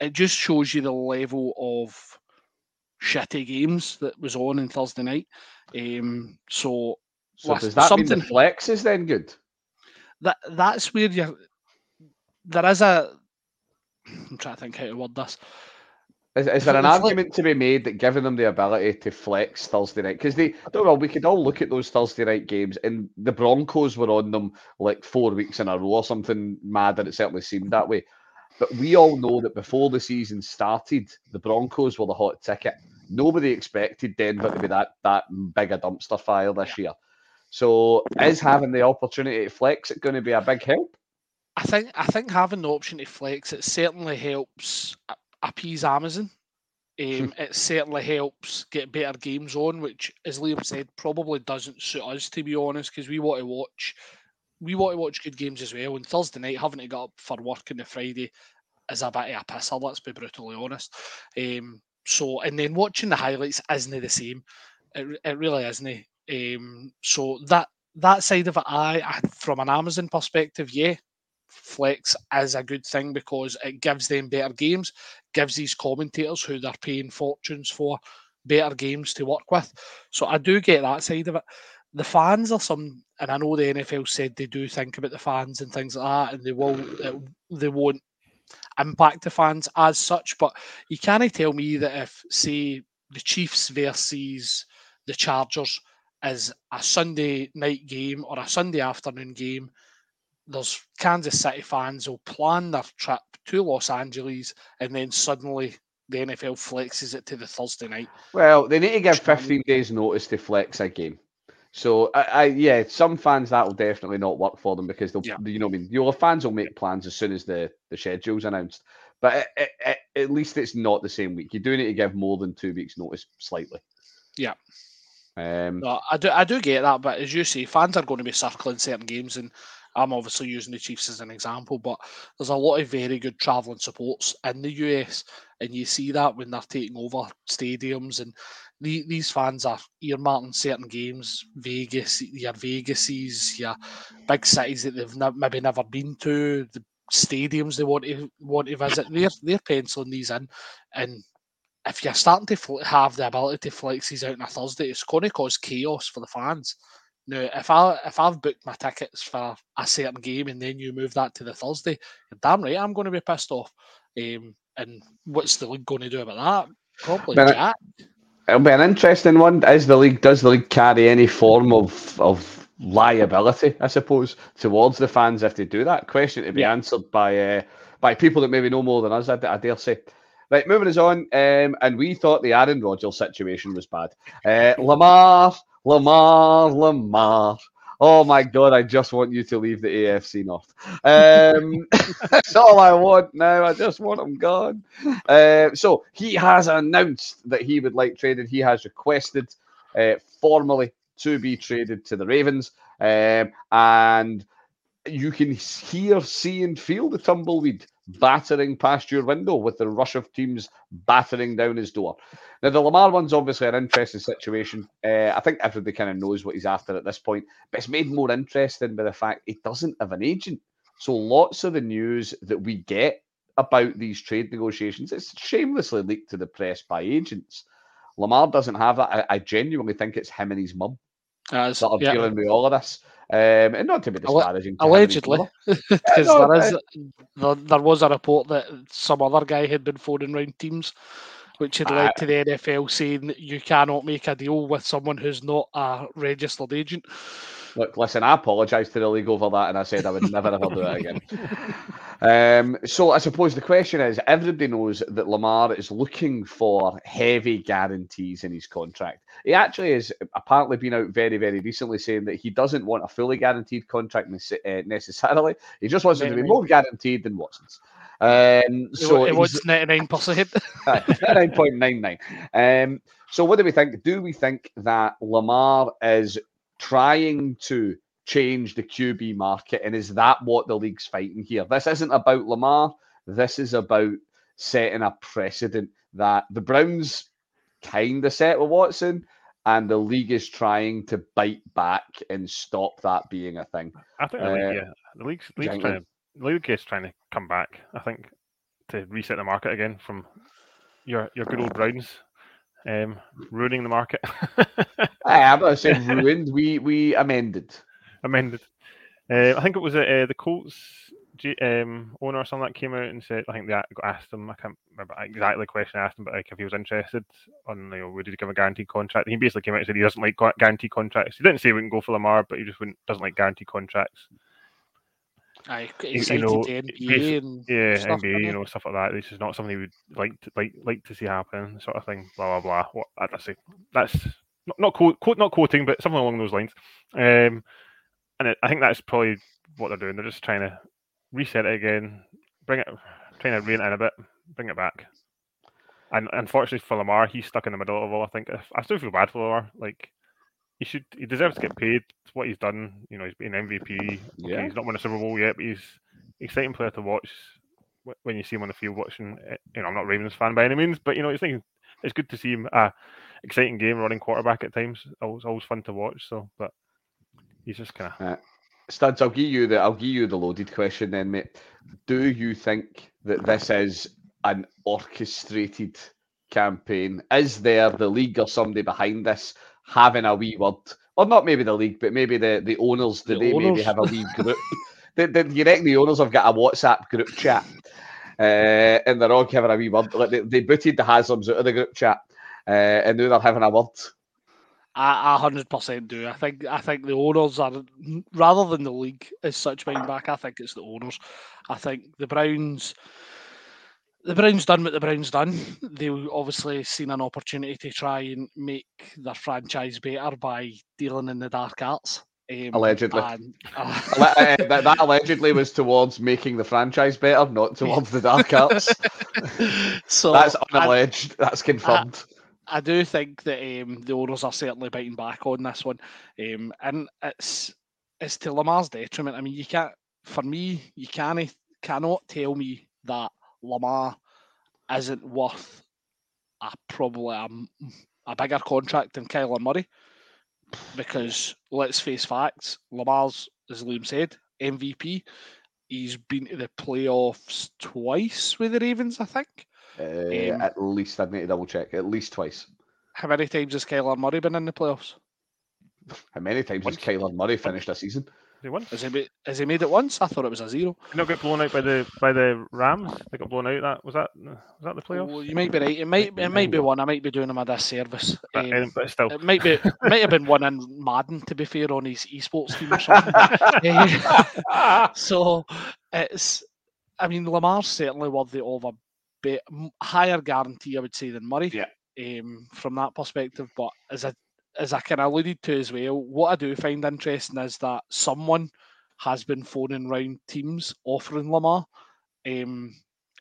it just shows you the level of shitty games that was on in Thursday night. Um, so, so does that something, mean the flex is then good? That that's where you there is a. I'm trying to think how to word this. Is, is there an argument to be made that giving them the ability to flex Thursday night? Because they, don't know, we could all look at those Thursday night games, and the Broncos were on them like four weeks in a row or something mad, and it certainly seemed that way. But we all know that before the season started, the Broncos were the hot ticket. Nobody expected Denver to be that that big a dumpster fire this year. So, is having the opportunity to flex it going to be a big help? I think I think having the option to flex it certainly helps appease Amazon. Um, it certainly helps get better games on, which, as Liam said, probably doesn't suit us to be honest, because we want to watch, we want to watch good games as well. And Thursday night, having to get up for work on the Friday is a bit of a pisser. Let's be brutally honest. Um, so, and then watching the highlights isn't the same. It, it really isn't. Um, so that that side of it, I, from an Amazon perspective, yeah, flex is a good thing because it gives them better games, gives these commentators who they're paying fortunes for better games to work with. So I do get that side of it. The fans are some, and I know the NFL said they do think about the fans and things like that, and they will, they won't impact the fans as such. But you can't tell me that if, say, the Chiefs versus the Chargers is a Sunday night game or a Sunday afternoon game there's Kansas City fans who'll plan their trip to Los Angeles and then suddenly the NFL flexes it to the Thursday night. Well, they need to give 15 days notice to flex a game. So, I, I, yeah, some fans that will definitely not work for them because they'll, yeah. you know, I mean, your fans will make plans as soon as the the schedule's announced. But it, it, at least it's not the same week. You do need to give more than two weeks' notice, slightly. Yeah. Um, no, I do, I do get that, but as you say, fans are going to be circling certain games, and I'm obviously using the Chiefs as an example, but there's a lot of very good travelling supports in the US, and you see that when they're taking over stadiums, and the, these fans are earmarking certain games, Vegas, your Vegases, your big cities that they've ne- maybe never been to, the stadiums they want to want to visit. They're they're penciling these in, and if you're starting to have the ability to flex these out on a Thursday, it's going to cause chaos for the fans. Now, if I if I've booked my tickets for a certain game and then you move that to the Thursday, damn right I'm going to be pissed off. Um, and what's the league going to do about that? Probably but Jack. It'll be an interesting one. Is the league does the league carry any form of of liability, I suppose, towards the fans if they do that? Question to be yeah. answered by uh, by people that maybe know more than us. I, I dare say. Right, moving us on. Um, and we thought the Aaron Rodgers situation was bad. Uh, Lamar Lamar, Lamar. Oh my God, I just want you to leave the AFC North. Um, that's all I want now. I just want him gone. Uh, so he has announced that he would like traded. He has requested uh, formally to be traded to the Ravens. Um, and you can hear, see, and feel the tumbleweed battering past your window with the rush of teams battering down his door. Now, the Lamar one's obviously an interesting situation. Uh, I think everybody kind of knows what he's after at this point, but it's made more interesting by the fact he doesn't have an agent. So, lots of the news that we get about these trade negotiations it's shamelessly leaked to the press by agents. Lamar doesn't have that. I, I genuinely think it's him and his mum uh, that are yeah. dealing with all of this. Um, and not to be disparaging. Allegedly, because there is there, there, was a report that some other guy had been phoning round teams which had led to the NFL saying you cannot make a deal with someone who's not a registered agent. Look, listen, I apologise to the league over that, and I said I would never ever do it again. Um, so I suppose the question is: everybody knows that Lamar is looking for heavy guarantees in his contract. He actually has apparently been out very, very recently saying that he doesn't want a fully guaranteed contract uh, necessarily. He just wants it to be more guaranteed than Watson's. Um, so it was ninety nine percent, nine point nine nine. Um, so what do we think? Do we think that Lamar is trying to change the QB market. And is that what the league's fighting here? This isn't about Lamar. This is about setting a precedent that the Browns kind of set with Watson, and the league is trying to bite back and stop that being a thing. I think the league, uh, yeah, the league's, league's trying to, the league is trying to come back. I think to reset the market again from your your good old Browns um, ruining the market. I'm not saying ruined. We we amended. Amended. Uh, I think it was uh, the Colts G, um, owner or something that came out and said. I think they asked him. I can't remember exactly the question I asked him, but like if he was interested on, you know, would he give a guaranteed contract? He basically came out and said he doesn't like guaranteed contracts. He didn't say we can go for Lamar, but he just doesn't like guaranteed contracts. Aye, you know, NBA and yeah, stuff, NBA, you know, stuff like that. This is not something we'd like to like like to see happen, sort of thing. Blah blah blah. What I say, that's not not quote, quote not quoting, but something along those lines. Um, and it, I think that's probably what they're doing. They're just trying to reset it again, bring it, trying to rein it in a bit, bring it back. And unfortunately for Lamar, he's stuck in the middle of all. I think I still feel bad for Lamar. Like he should he deserves to get paid. It's what he's done. You know, he's been MVP. Yeah. Okay, he's not won a Super Bowl yet, but he's exciting player to watch when you see him on the field watching. Eh, you know, I'm not Ravens fan by any means, but you know, it's it's good to see him. Uh, exciting game, running quarterback at times. Always always fun to watch. So, but he's just kind of. Uh, Studs, I'll give you the I'll give you the loaded question then, mate. Do you think that this is an orchestrated campaign? Is there the league or somebody behind this? Having a wee word, or not maybe the league, but maybe the, the owners, do the they owners. maybe have a wee group? the, the, you reckon the owners have got a WhatsApp group chat? Uh, and they're all having a wee word. Like they, they booted the Haslam's out of the group chat, uh, and now they're having a word. I hundred percent do. I think I think the owners are rather than the league as such being back. I think it's the owners. I think the Browns the Browns done what the Browns done. They obviously seen an opportunity to try and make their franchise better by dealing in the dark arts. Um, allegedly, and, uh... uh, that, that, allegedly was towards making the franchise better, not towards the dark arts. so that's unalleged. I, that's confirmed. I, I, do think that um, the owners are certainly biting back on this one, um, and it's it's to Lamar's detriment. I mean, you can't. For me, you can't cannot tell me that Lamar isn't worth a probably a, a bigger contract than Kyler Murray because let's face facts, Lamar's, as Liam said, MVP. He's been to the playoffs twice with the Ravens, I think. Uh, um, at least, I'd need to double check. At least twice. How many times has Kyler Murray been in the playoffs? How many times Once. has Kyler Murray finished a season? They won. Has he, made, has he made it once? I thought it was a zero. Did not get blown out by the by the Rams. They got blown out. That was that. Was that the playoffs? Well, you might be right. It might it might be one. I might be doing him a disservice. But, um, but still, it might be it might have been one in Madden. To be fair, on his esports team or something. so it's. I mean, Lamar's certainly worthy of a bit higher guarantee, I would say, than Murray. Yeah. Um, from that perspective, but as a as I kind of alluded to as well, what I do find interesting is that someone has been phoning round teams offering Lamar, um,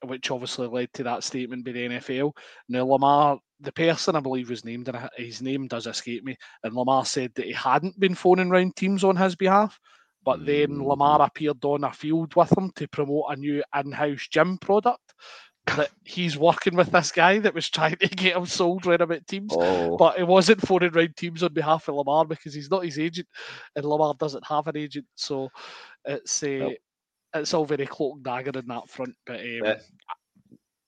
which obviously led to that statement by the NFL. Now, Lamar, the person I believe was named, and his name does escape me, and Lamar said that he hadn't been phoning round teams on his behalf. But then Lamar appeared on a field with him to promote a new in house gym product that he's working with this guy that was trying to get him sold round about teams, oh. but it wasn't phoning round teams on behalf of Lamar because he's not his agent, and Lamar doesn't have an agent. So it's a, uh, nope. it's all very cloak and dagger in that front. But um,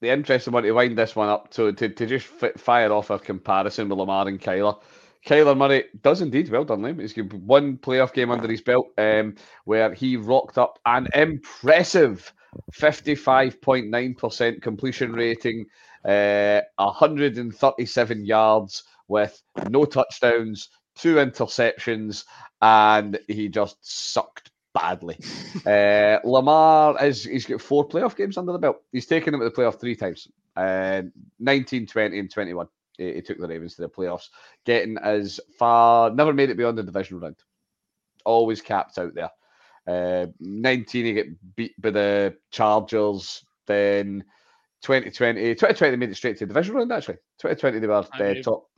the interesting one to wind this one up to to, to just fire off a comparison with Lamar and Kyler. Kyler Murray does indeed well done, Liam. He's got one playoff game under his belt um, where he rocked up an impressive 55.9% completion rating, uh, 137 yards with no touchdowns, two interceptions, and he just sucked badly. uh, Lamar is he's got four playoff games under the belt. He's taken them to the playoff three times. Uh, 19, 20, and 21. He, he took the Ravens to the playoffs, getting as far, never made it beyond the divisional round. Always capped out there. Uh, 19, he get beat by the Chargers. Then 2020, 2020 they made it straight to the division round. Actually, 2020 they were uh, top,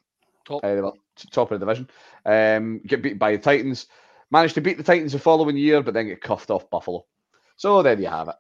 top. Uh, they were top of the division. Um, get beat by the Titans. Managed to beat the Titans the following year, but then get cuffed off Buffalo. So there you have it.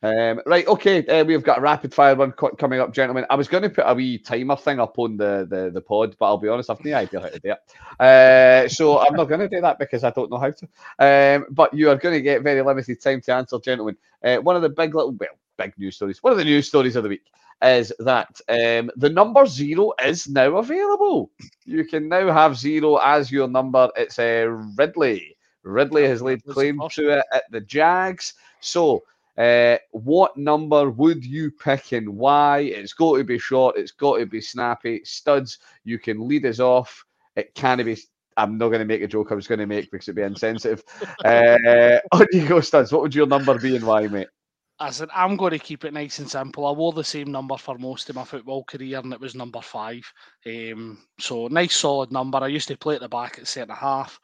Um, right, okay, uh, we've got a rapid fire one coming up, gentlemen. I was going to put a wee timer thing up on the, the, the pod, but I'll be honest, I've no idea how to do it. Uh, so I'm not going to do that because I don't know how to. Um, but you are going to get very limited time to answer, gentlemen. Uh, one of the big little, well, big news stories, one of the news stories of the week is that um, the number zero is now available. You can now have zero as your number. It's uh, Ridley. Ridley has laid claim to it at the Jags. So, uh, what number would you pick and why? It's got to be short. It's got to be snappy. Studs, you can lead us off. It can be. I'm not going to make a joke I was going to make because it'd be insensitive. uh, on you go, Studs. What would your number be and why, mate? I said, I'm going to keep it nice and simple. I wore the same number for most of my football career, and it was number five. Um, so, nice, solid number. I used to play at the back at centre half.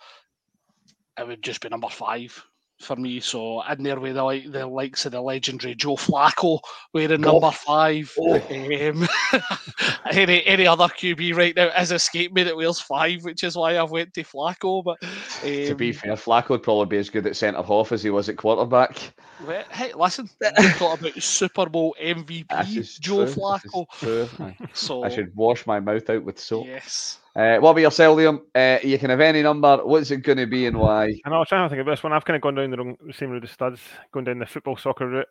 It would just be number five for me. So in there with the like the likes of the legendary Joe Flacco wearing oh. number five. Oh. Um, any any other QB right now has escaped me that wears five, which is why I've went to Flacco. But um, to be um, fair, Flacco would probably be as good at centre half as he was at quarterback. Well, hey, listen, we talk about Super Bowl MVP Joe true. Flacco. So I should wash my mouth out with soap. Yes. Uh, what about yourself, Liam? Uh, you can have any number. What's it going to be and why? I know, I was trying to think of this one. I've kind of gone down the wrong, same route as studs, going down the football soccer route.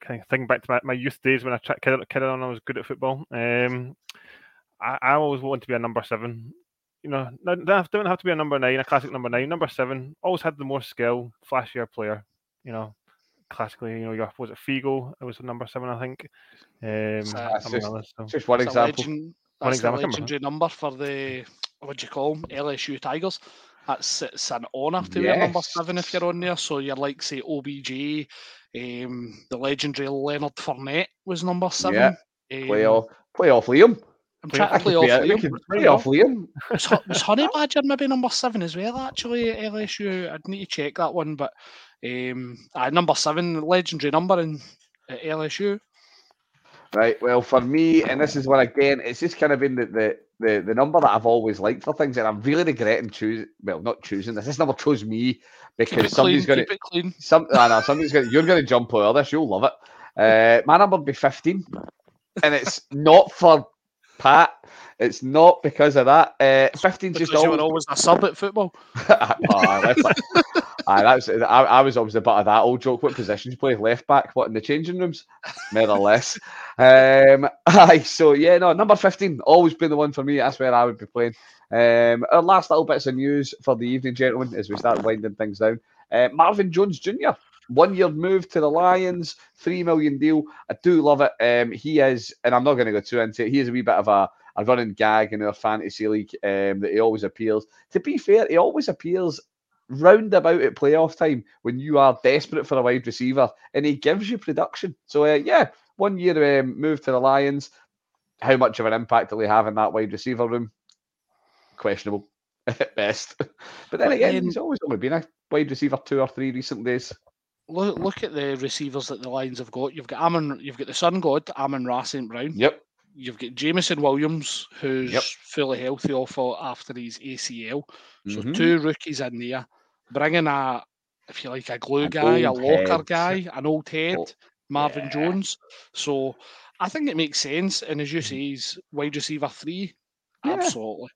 Kind of thinking back to my, my youth days when I tried carried on, I was good at football. Um, I, I always wanted to be a number seven. You know, don't have, don't have to be a number nine, a classic number nine. Number seven always had the more skill, flashier player. You know, classically, you know, your was it Figo? It was a number seven, I think. Um, just, others, so. just one example. Legend, that's the legendary number for the what do you call them? LSU Tigers. That's it's an honour to yes. wear number seven if you're on there. So you're like say OBJ, um, the legendary Leonard Fournette was number seven. Yeah. Um, play off, play off Liam. I'm trying to play off Liam. Play off Liam. was, was Honey Badger maybe number seven as well? Actually, LSU, I'd need to check that one, but um, uh, number seven, legendary number in at LSU. Right. Well, for me, and this is one again, it's just kind of been the, the the, the number that I've always liked for things, and I'm really regretting choosing. Well, not choosing this. This number chose me because somebody's going to. Some, I know somebody's going. You're going to jump over this. You'll love it. Uh, my number would be 15, and it's not for Pat. It's not because of that. Uh, 15 just always... always a sub at football. oh, Aye, that's I, I was always the butt of that old joke. What positions you play? Left back? What in the changing rooms? More or less. Um, aye, so yeah, no, number fifteen always been the one for me. That's where I would be playing. Um, our last little bits of news for the evening, gentlemen, as we start winding things down. Uh, Marvin Jones Jr. One year move to the Lions, three million deal. I do love it. Um, he is, and I'm not going to go too into it. He is a wee bit of a a running gag in our fantasy league um, that he always appears. To be fair, he always appears roundabout at playoff time when you are desperate for a wide receiver and he gives you production. So, uh, yeah, one year um, move to the Lions. How much of an impact will he have in that wide receiver room? Questionable at best. But then again, he's always only been a wide receiver two or three recent days. Look, look at the receivers that the Lions have got. You've got Amon, you've got the Sun God, Amon-Ra St. Brown. Yep. You've got Jameson Williams, who's yep. fully healthy off after his ACL. So mm-hmm. two rookies in there bringing a, if you like, a glue guy, a locker head. guy, an old head, oh, Marvin yeah. Jones. So I think it makes sense. And as you mm-hmm. say, he's wide receiver three. Yeah. Absolutely.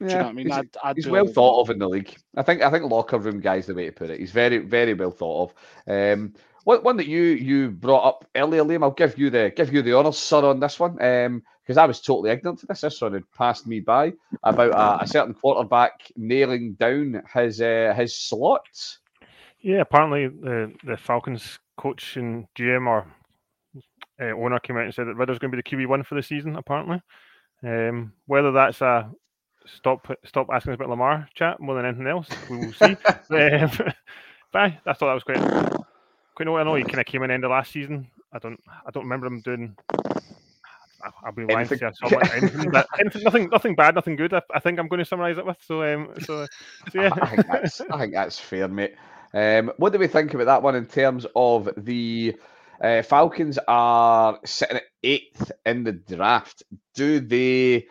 Yeah. Do you know what I mean? He's, I'd, I'd he's well thought of in the league. I think I think locker room guys the way to put it. He's very very well thought of. Um, one, one that you you brought up earlier, Liam. I'll give you the give you the honours, sir, on this one. Um, because I was totally ignorant to this. This one had passed me by about a, a certain quarterback nailing down his uh, his slots. Yeah, apparently the the Falcons coach and GM or uh, owner came out and said that Ridder's going to be the QB one for the season. Apparently, um, whether that's a stop stop asking us about Lamar chat more than anything else, we will see. um, but I, I thought that was quite quite. know. I know he kind of came in end of last season. I don't I don't remember him doing. I'll be lying to you. anything, anything, nothing, nothing bad, nothing good. I, I, think I'm going to summarise it with. So, um, so, so yeah. I think, that's, I think that's fair, mate. Um, what do we think about that one in terms of the uh, Falcons are sitting at eighth in the draft? Do they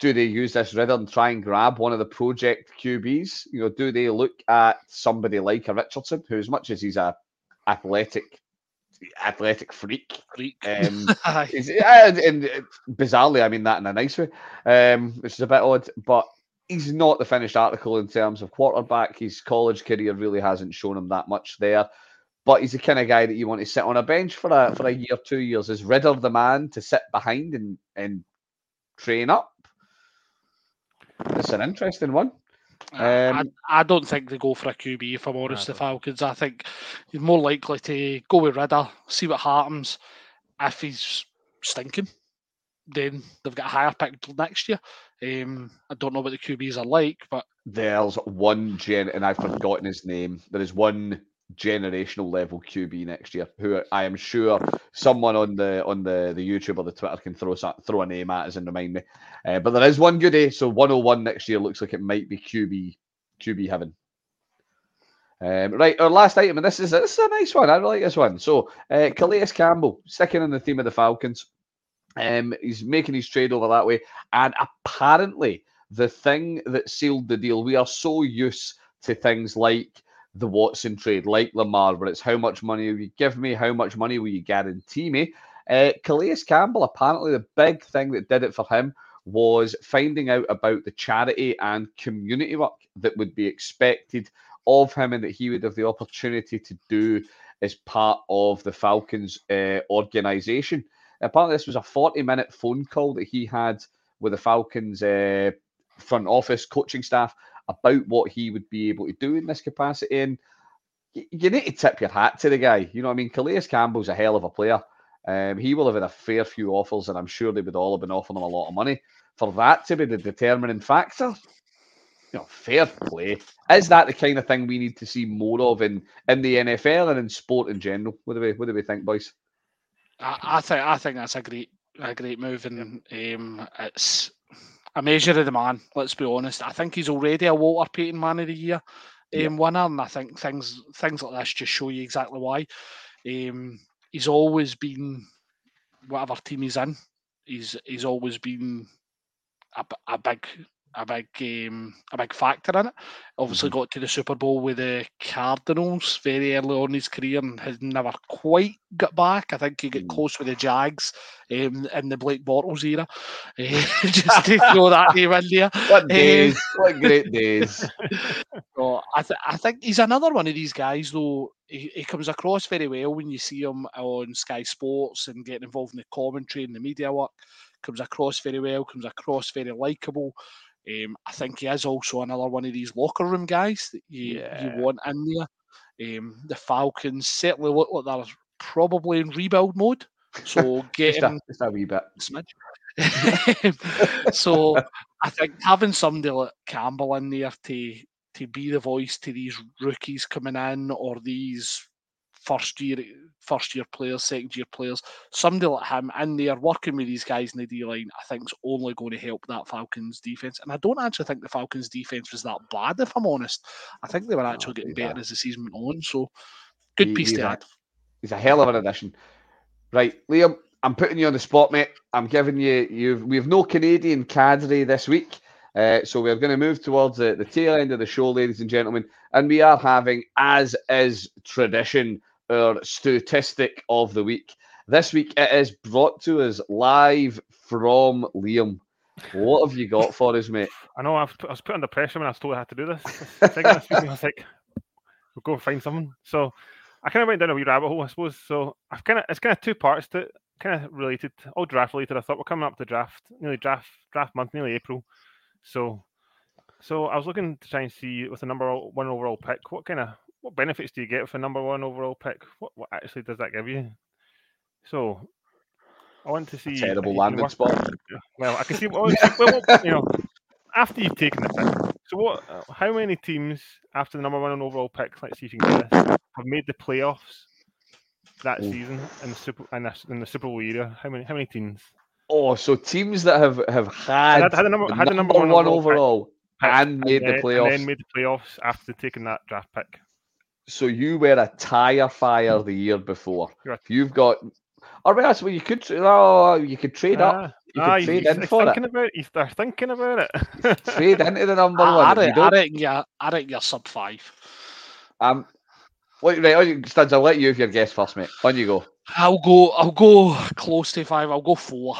do they use this Ridder and try and grab one of the project QBs? You know, do they look at somebody like a Richardson, who, as much as he's a athletic athletic freak. Freak. Um, and, and, bizarrely, I mean that in a nice way, um, which is a bit odd. But he's not the finished article in terms of quarterback. His college career really hasn't shown him that much there. But he's the kind of guy that you want to sit on a bench for a for a year, two years. Is Ridder the man to sit behind and and train up? It's an interesting one. Um, I, I, don't think they go for a QB if I'm honest. The Falcons, I think he's more likely to go with Ridder, see what happens. If he's stinking, then they've got a higher pick next year. Um, I don't know what the QBs are like, but there's one gen, and I've forgotten his name. There is one generational level QB next year, who I am sure someone on the on the, the YouTube or the Twitter can throw throw a name at us and remind me. Uh, but there is one goodie, so 101 next year looks like it might be QB QB heaven. Um, right, our last item, and this is this is a nice one. I really like this one. So, uh, Calais Campbell, sticking in the theme of the Falcons, um, he's making his trade over that way, and apparently the thing that sealed the deal. We are so used to things like the Watson trade, like Lamar, where it's how much money will you give me, how much money will you guarantee me. Uh, Calais Campbell, apparently, the big thing that did it for him was finding out about the charity and community work that would be expected of him and that he would have the opportunity to do as part of the Falcons uh, organization. Apparently, this was a 40 minute phone call that he had with the Falcons uh, front office coaching staff about what he would be able to do in this capacity. And you need to tip your hat to the guy. You know what I mean? Calais Campbell's a hell of a player. Um, he will have had a fair few offers, and I'm sure they would all have been offering him a lot of money. For that to be the determining factor, you know, fair play. Is that the kind of thing we need to see more of in, in the NFL and in sport in general? What do we what do we think, boys? I, I think I think that's a great a great move, and um, it's a measure of the man. Let's be honest. I think he's already a Walter Payton Man of the Year um, yeah. winner, and I think things things like this just show you exactly why. Um, he's always been whatever team he's in. He's he's always been a, a big a big um, a big factor in it. Obviously, mm-hmm. got to the Super Bowl with the Cardinals very early on in his career and has never quite got back. I think he got mm-hmm. close with the Jags um, in the Blake Bortles era. Uh, just to throw that name in there. What days! Um, what great days! so I, th- I think he's another one of these guys, though. He, he comes across very well when you see him on Sky Sports and getting involved in the commentary and the media work. Comes across very well. Comes across very likable. Um, I think he is also another one of these locker room guys that you, yeah. you want in there. Um, the Falcons certainly look like they're probably in rebuild mode. So getting just, a, just a wee bit. Smidge. so I think having somebody like Campbell in there to to be the voice to these rookies coming in or these first year first year players, second year players, somebody like him in there working with these guys in the D line, I think is only going to help that Falcons defense. And I don't actually think the Falcons defense was that bad, if I'm honest. I think they were actually getting better as the season went on. So good he, piece to add. He's a hell of an addition. Right, Liam, I'm putting you on the spot, mate. I'm giving you you've we have no Canadian cadre this week. Uh, so we're going to move towards the, the tail end of the show, ladies and gentlemen, and we are having, as is tradition, our statistic of the week. This week it is brought to us live from Liam. What have you got for us, mate? I know I was, put, I was put under pressure when I was told I had to do this. I was like, we'll go find something. So I kind of went down a wee rabbit hole, I suppose. So I've kind of it's kind of two parts to it, kind of related, all draft related. I thought we're coming up to draft, nearly draft draft month, nearly April. So so I was looking to try and see with the number one overall pick, what kind of what benefits do you get for number one overall pick? What what actually does that give you? So I want to see terrible landing spot. Well, I can see. Well, well, you know, after you've taken the pick. So what? Uh, how many teams after the number one overall pick? Let's see if you can get this. Have made the playoffs that Ooh. season in the super in the, in the Super Bowl era. How many? How many teams? Oh, so teams that have have had, had, had, the, number, had the number, one, one overall, and made and the playoffs, and then made the playoffs after taking that draft pick. So you were a tire fire the year before. You've got, or well, well, you could, oh, you could trade up. Ah, you ah, could trade he's, in for thinking it. About it. He's thinking about it. trade into the number I, one. I, reckon, I, reckon you're, I reckon you're sub five. Um, wait, right, Studs, I'll let you if your guess first, mate. On you go. I'll go. I'll go close to five. I'll go four.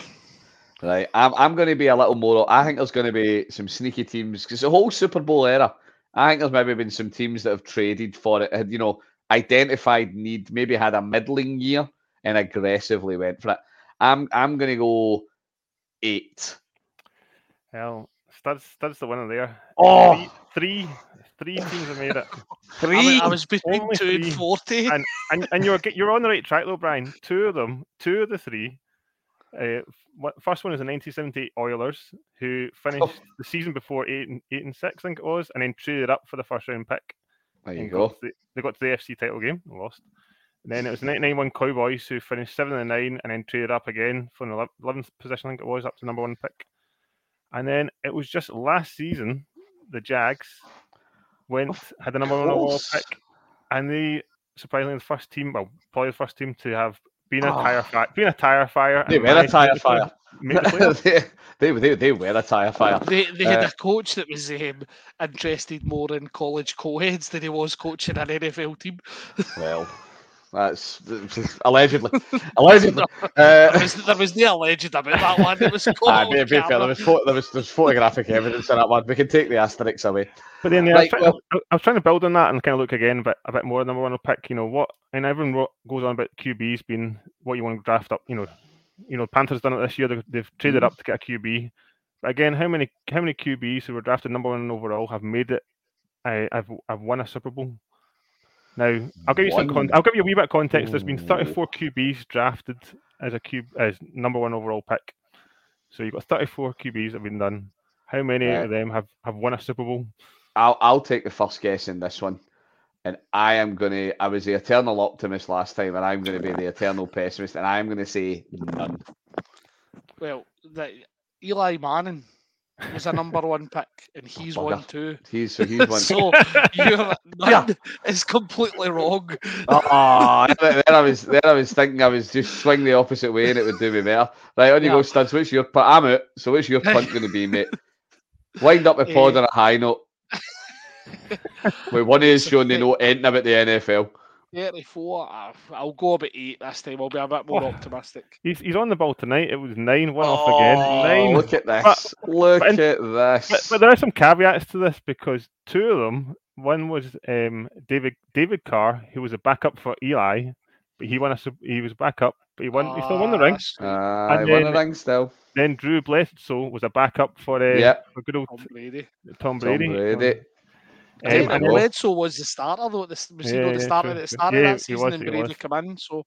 Right, I'm, I'm going to be a little more. I think there's going to be some sneaky teams because the whole Super Bowl era. I think there's maybe been some teams that have traded for it, had you know identified need, maybe had a middling year and aggressively went for it. I'm I'm going to go eight. Well, Studs Studs the winner there. Oh, three, three, three teams have made it. three. I, I was between Only two three. and forty. And, and and you're you're on the right track though, Brian. Two of them, two of the three uh, first one is the 1978 Oilers, who finished oh. the season before eight and eight and six, I think it was, and then traded up for the first round pick. There you go. The, they got to the FC title game, and lost. And then it was the 1991 Cowboys who finished seven and nine, and then traded up again for the 11th position, I think it was, up to number one pick. And then it was just last season, the Jags went had the number one overall pick, and they surprisingly the first team, well, probably the first team to have being a oh. tire fire, being a tire fire. They were a tire fire. they, they, they, they were a tire fire. They, they had uh, a coach that was um, interested more in college co-heads than he was coaching an NFL team. well, that's allegedly. Allegedly. Uh, there, was, there was no alleged about that one. It was ah, be, be fair, there was, there was there's photographic evidence of that one. We can take the asterisks away. But then, yeah, right, I, was trying, well, I, was trying, to build on that and kind of look again, but a bit more number one pick. You know what? And everyone goes on about QBs being what you want to draft up. You know, you know, Panthers done it this year. They've, they've traded mm-hmm. up to get a QB. But again, how many how many QBs who were drafted number one overall have made it? I, I've I've won a Super Bowl. Now, I'll give you some. Con- I'll give you a wee bit of context. There's been 34 QBs drafted as a cube as number one overall pick. So you've got 34 QBs that have been done. How many yeah. of them have have won a Super Bowl? I'll I'll take the first guess in this one, and I am gonna. I was the eternal optimist last time, and I'm going to be the eternal pessimist, and I'm going to say none. Well, the, Eli Manning was a number one pick, and he's oh, one too. He's so he's one. so your yeah. is completely wrong. Oh, there I was. There I was thinking I was just swing the opposite way, and it would do me better. Right on you yeah. go, Studs. What's your? I'm out. So what's your punt going to be, mate? Wind up the pod uh, on a high note. With one of his showing they know anything about the NFL. 34. I'll go about eight this time. I'll be a bit more oh, optimistic. He's, he's on the ball tonight. It was nine nine, one oh, off again. Nine. Look at this. But, look but, at this. But, but, there are some caveats to this because two of them, one was um, David David Carr, who was a backup for Eli, but he won a he was backup, but he won. Uh, he still won the ring. Uh, and he won the ring still. Then Drew Bledsoe was a backup for uh, yep. for good old Tom Brady. Tom Brady. Tom Brady. Um, and Bledsoe was the starter though. This was yeah, he the starter at the start yeah, of that season, was, and Brady come in. So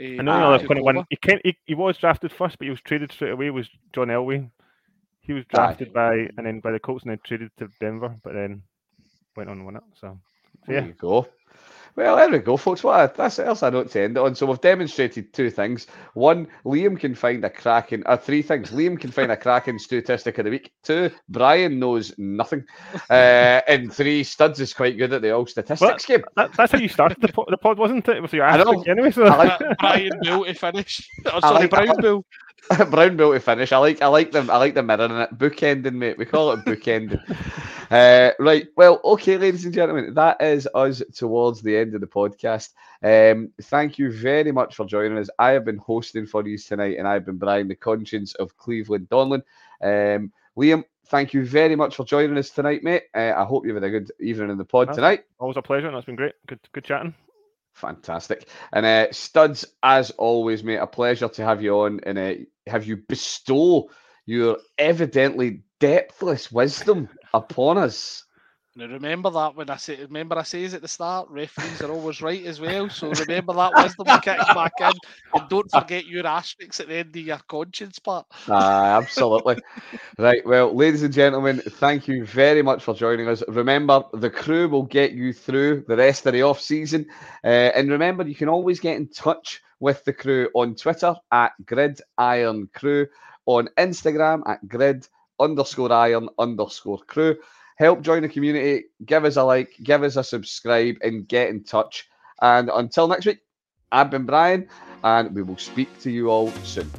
uh, I know uh, kind one. He, can he, he was drafted first, but he was traded straight away. Was John Elway? He was drafted Aye. by and then by the Colts and then traded to Denver, but then went on and won it. So, so yeah. There you go. Well, there we go, folks. What that's else I note to end on. So we've demonstrated two things. One, Liam can find a cracking. Uh, three things. Liam can find a cracking statistic of the week. Two, Brian knows nothing. Uh, and three, Studs is quite good at the all statistics well, game. That, that's how you started the, pod, the pod, wasn't it? With your anyway. So. I like Brian Bill to finish. Oh, sorry, like, Brian Bill. Brown Bill to finish. I like I like them. I like the mirror in it. Bookending, mate. We call it bookending. uh, right. Well, okay, ladies and gentlemen, that is us towards the end of the podcast. Um, thank you very much for joining us. I have been hosting for you tonight, and I've been Brian, the conscience of Cleveland Donlan. Um, Liam, thank you very much for joining us tonight, mate. Uh, I hope you've had a good evening in the pod tonight. Always a pleasure, and it's been great. Good, good chatting. Fantastic. And uh, Studs, as always, mate, a pleasure to have you on and uh, have you bestow your evidently depthless wisdom upon us. Now remember that when I say remember I says at the start, referees are always right as well. So remember that wisdom kicking back in, and don't forget your asterisks at the end of your conscience part. Ah, absolutely. right. Well, ladies and gentlemen, thank you very much for joining us. Remember, the crew will get you through the rest of the off season, uh, and remember, you can always get in touch with the crew on Twitter at Grid Irn-Cru, on Instagram at Grid underscore Iron underscore Crew help join the community, give us a like, give us a subscribe, and get in touch. And until next week, I've been Brian, and we will speak to you all soon.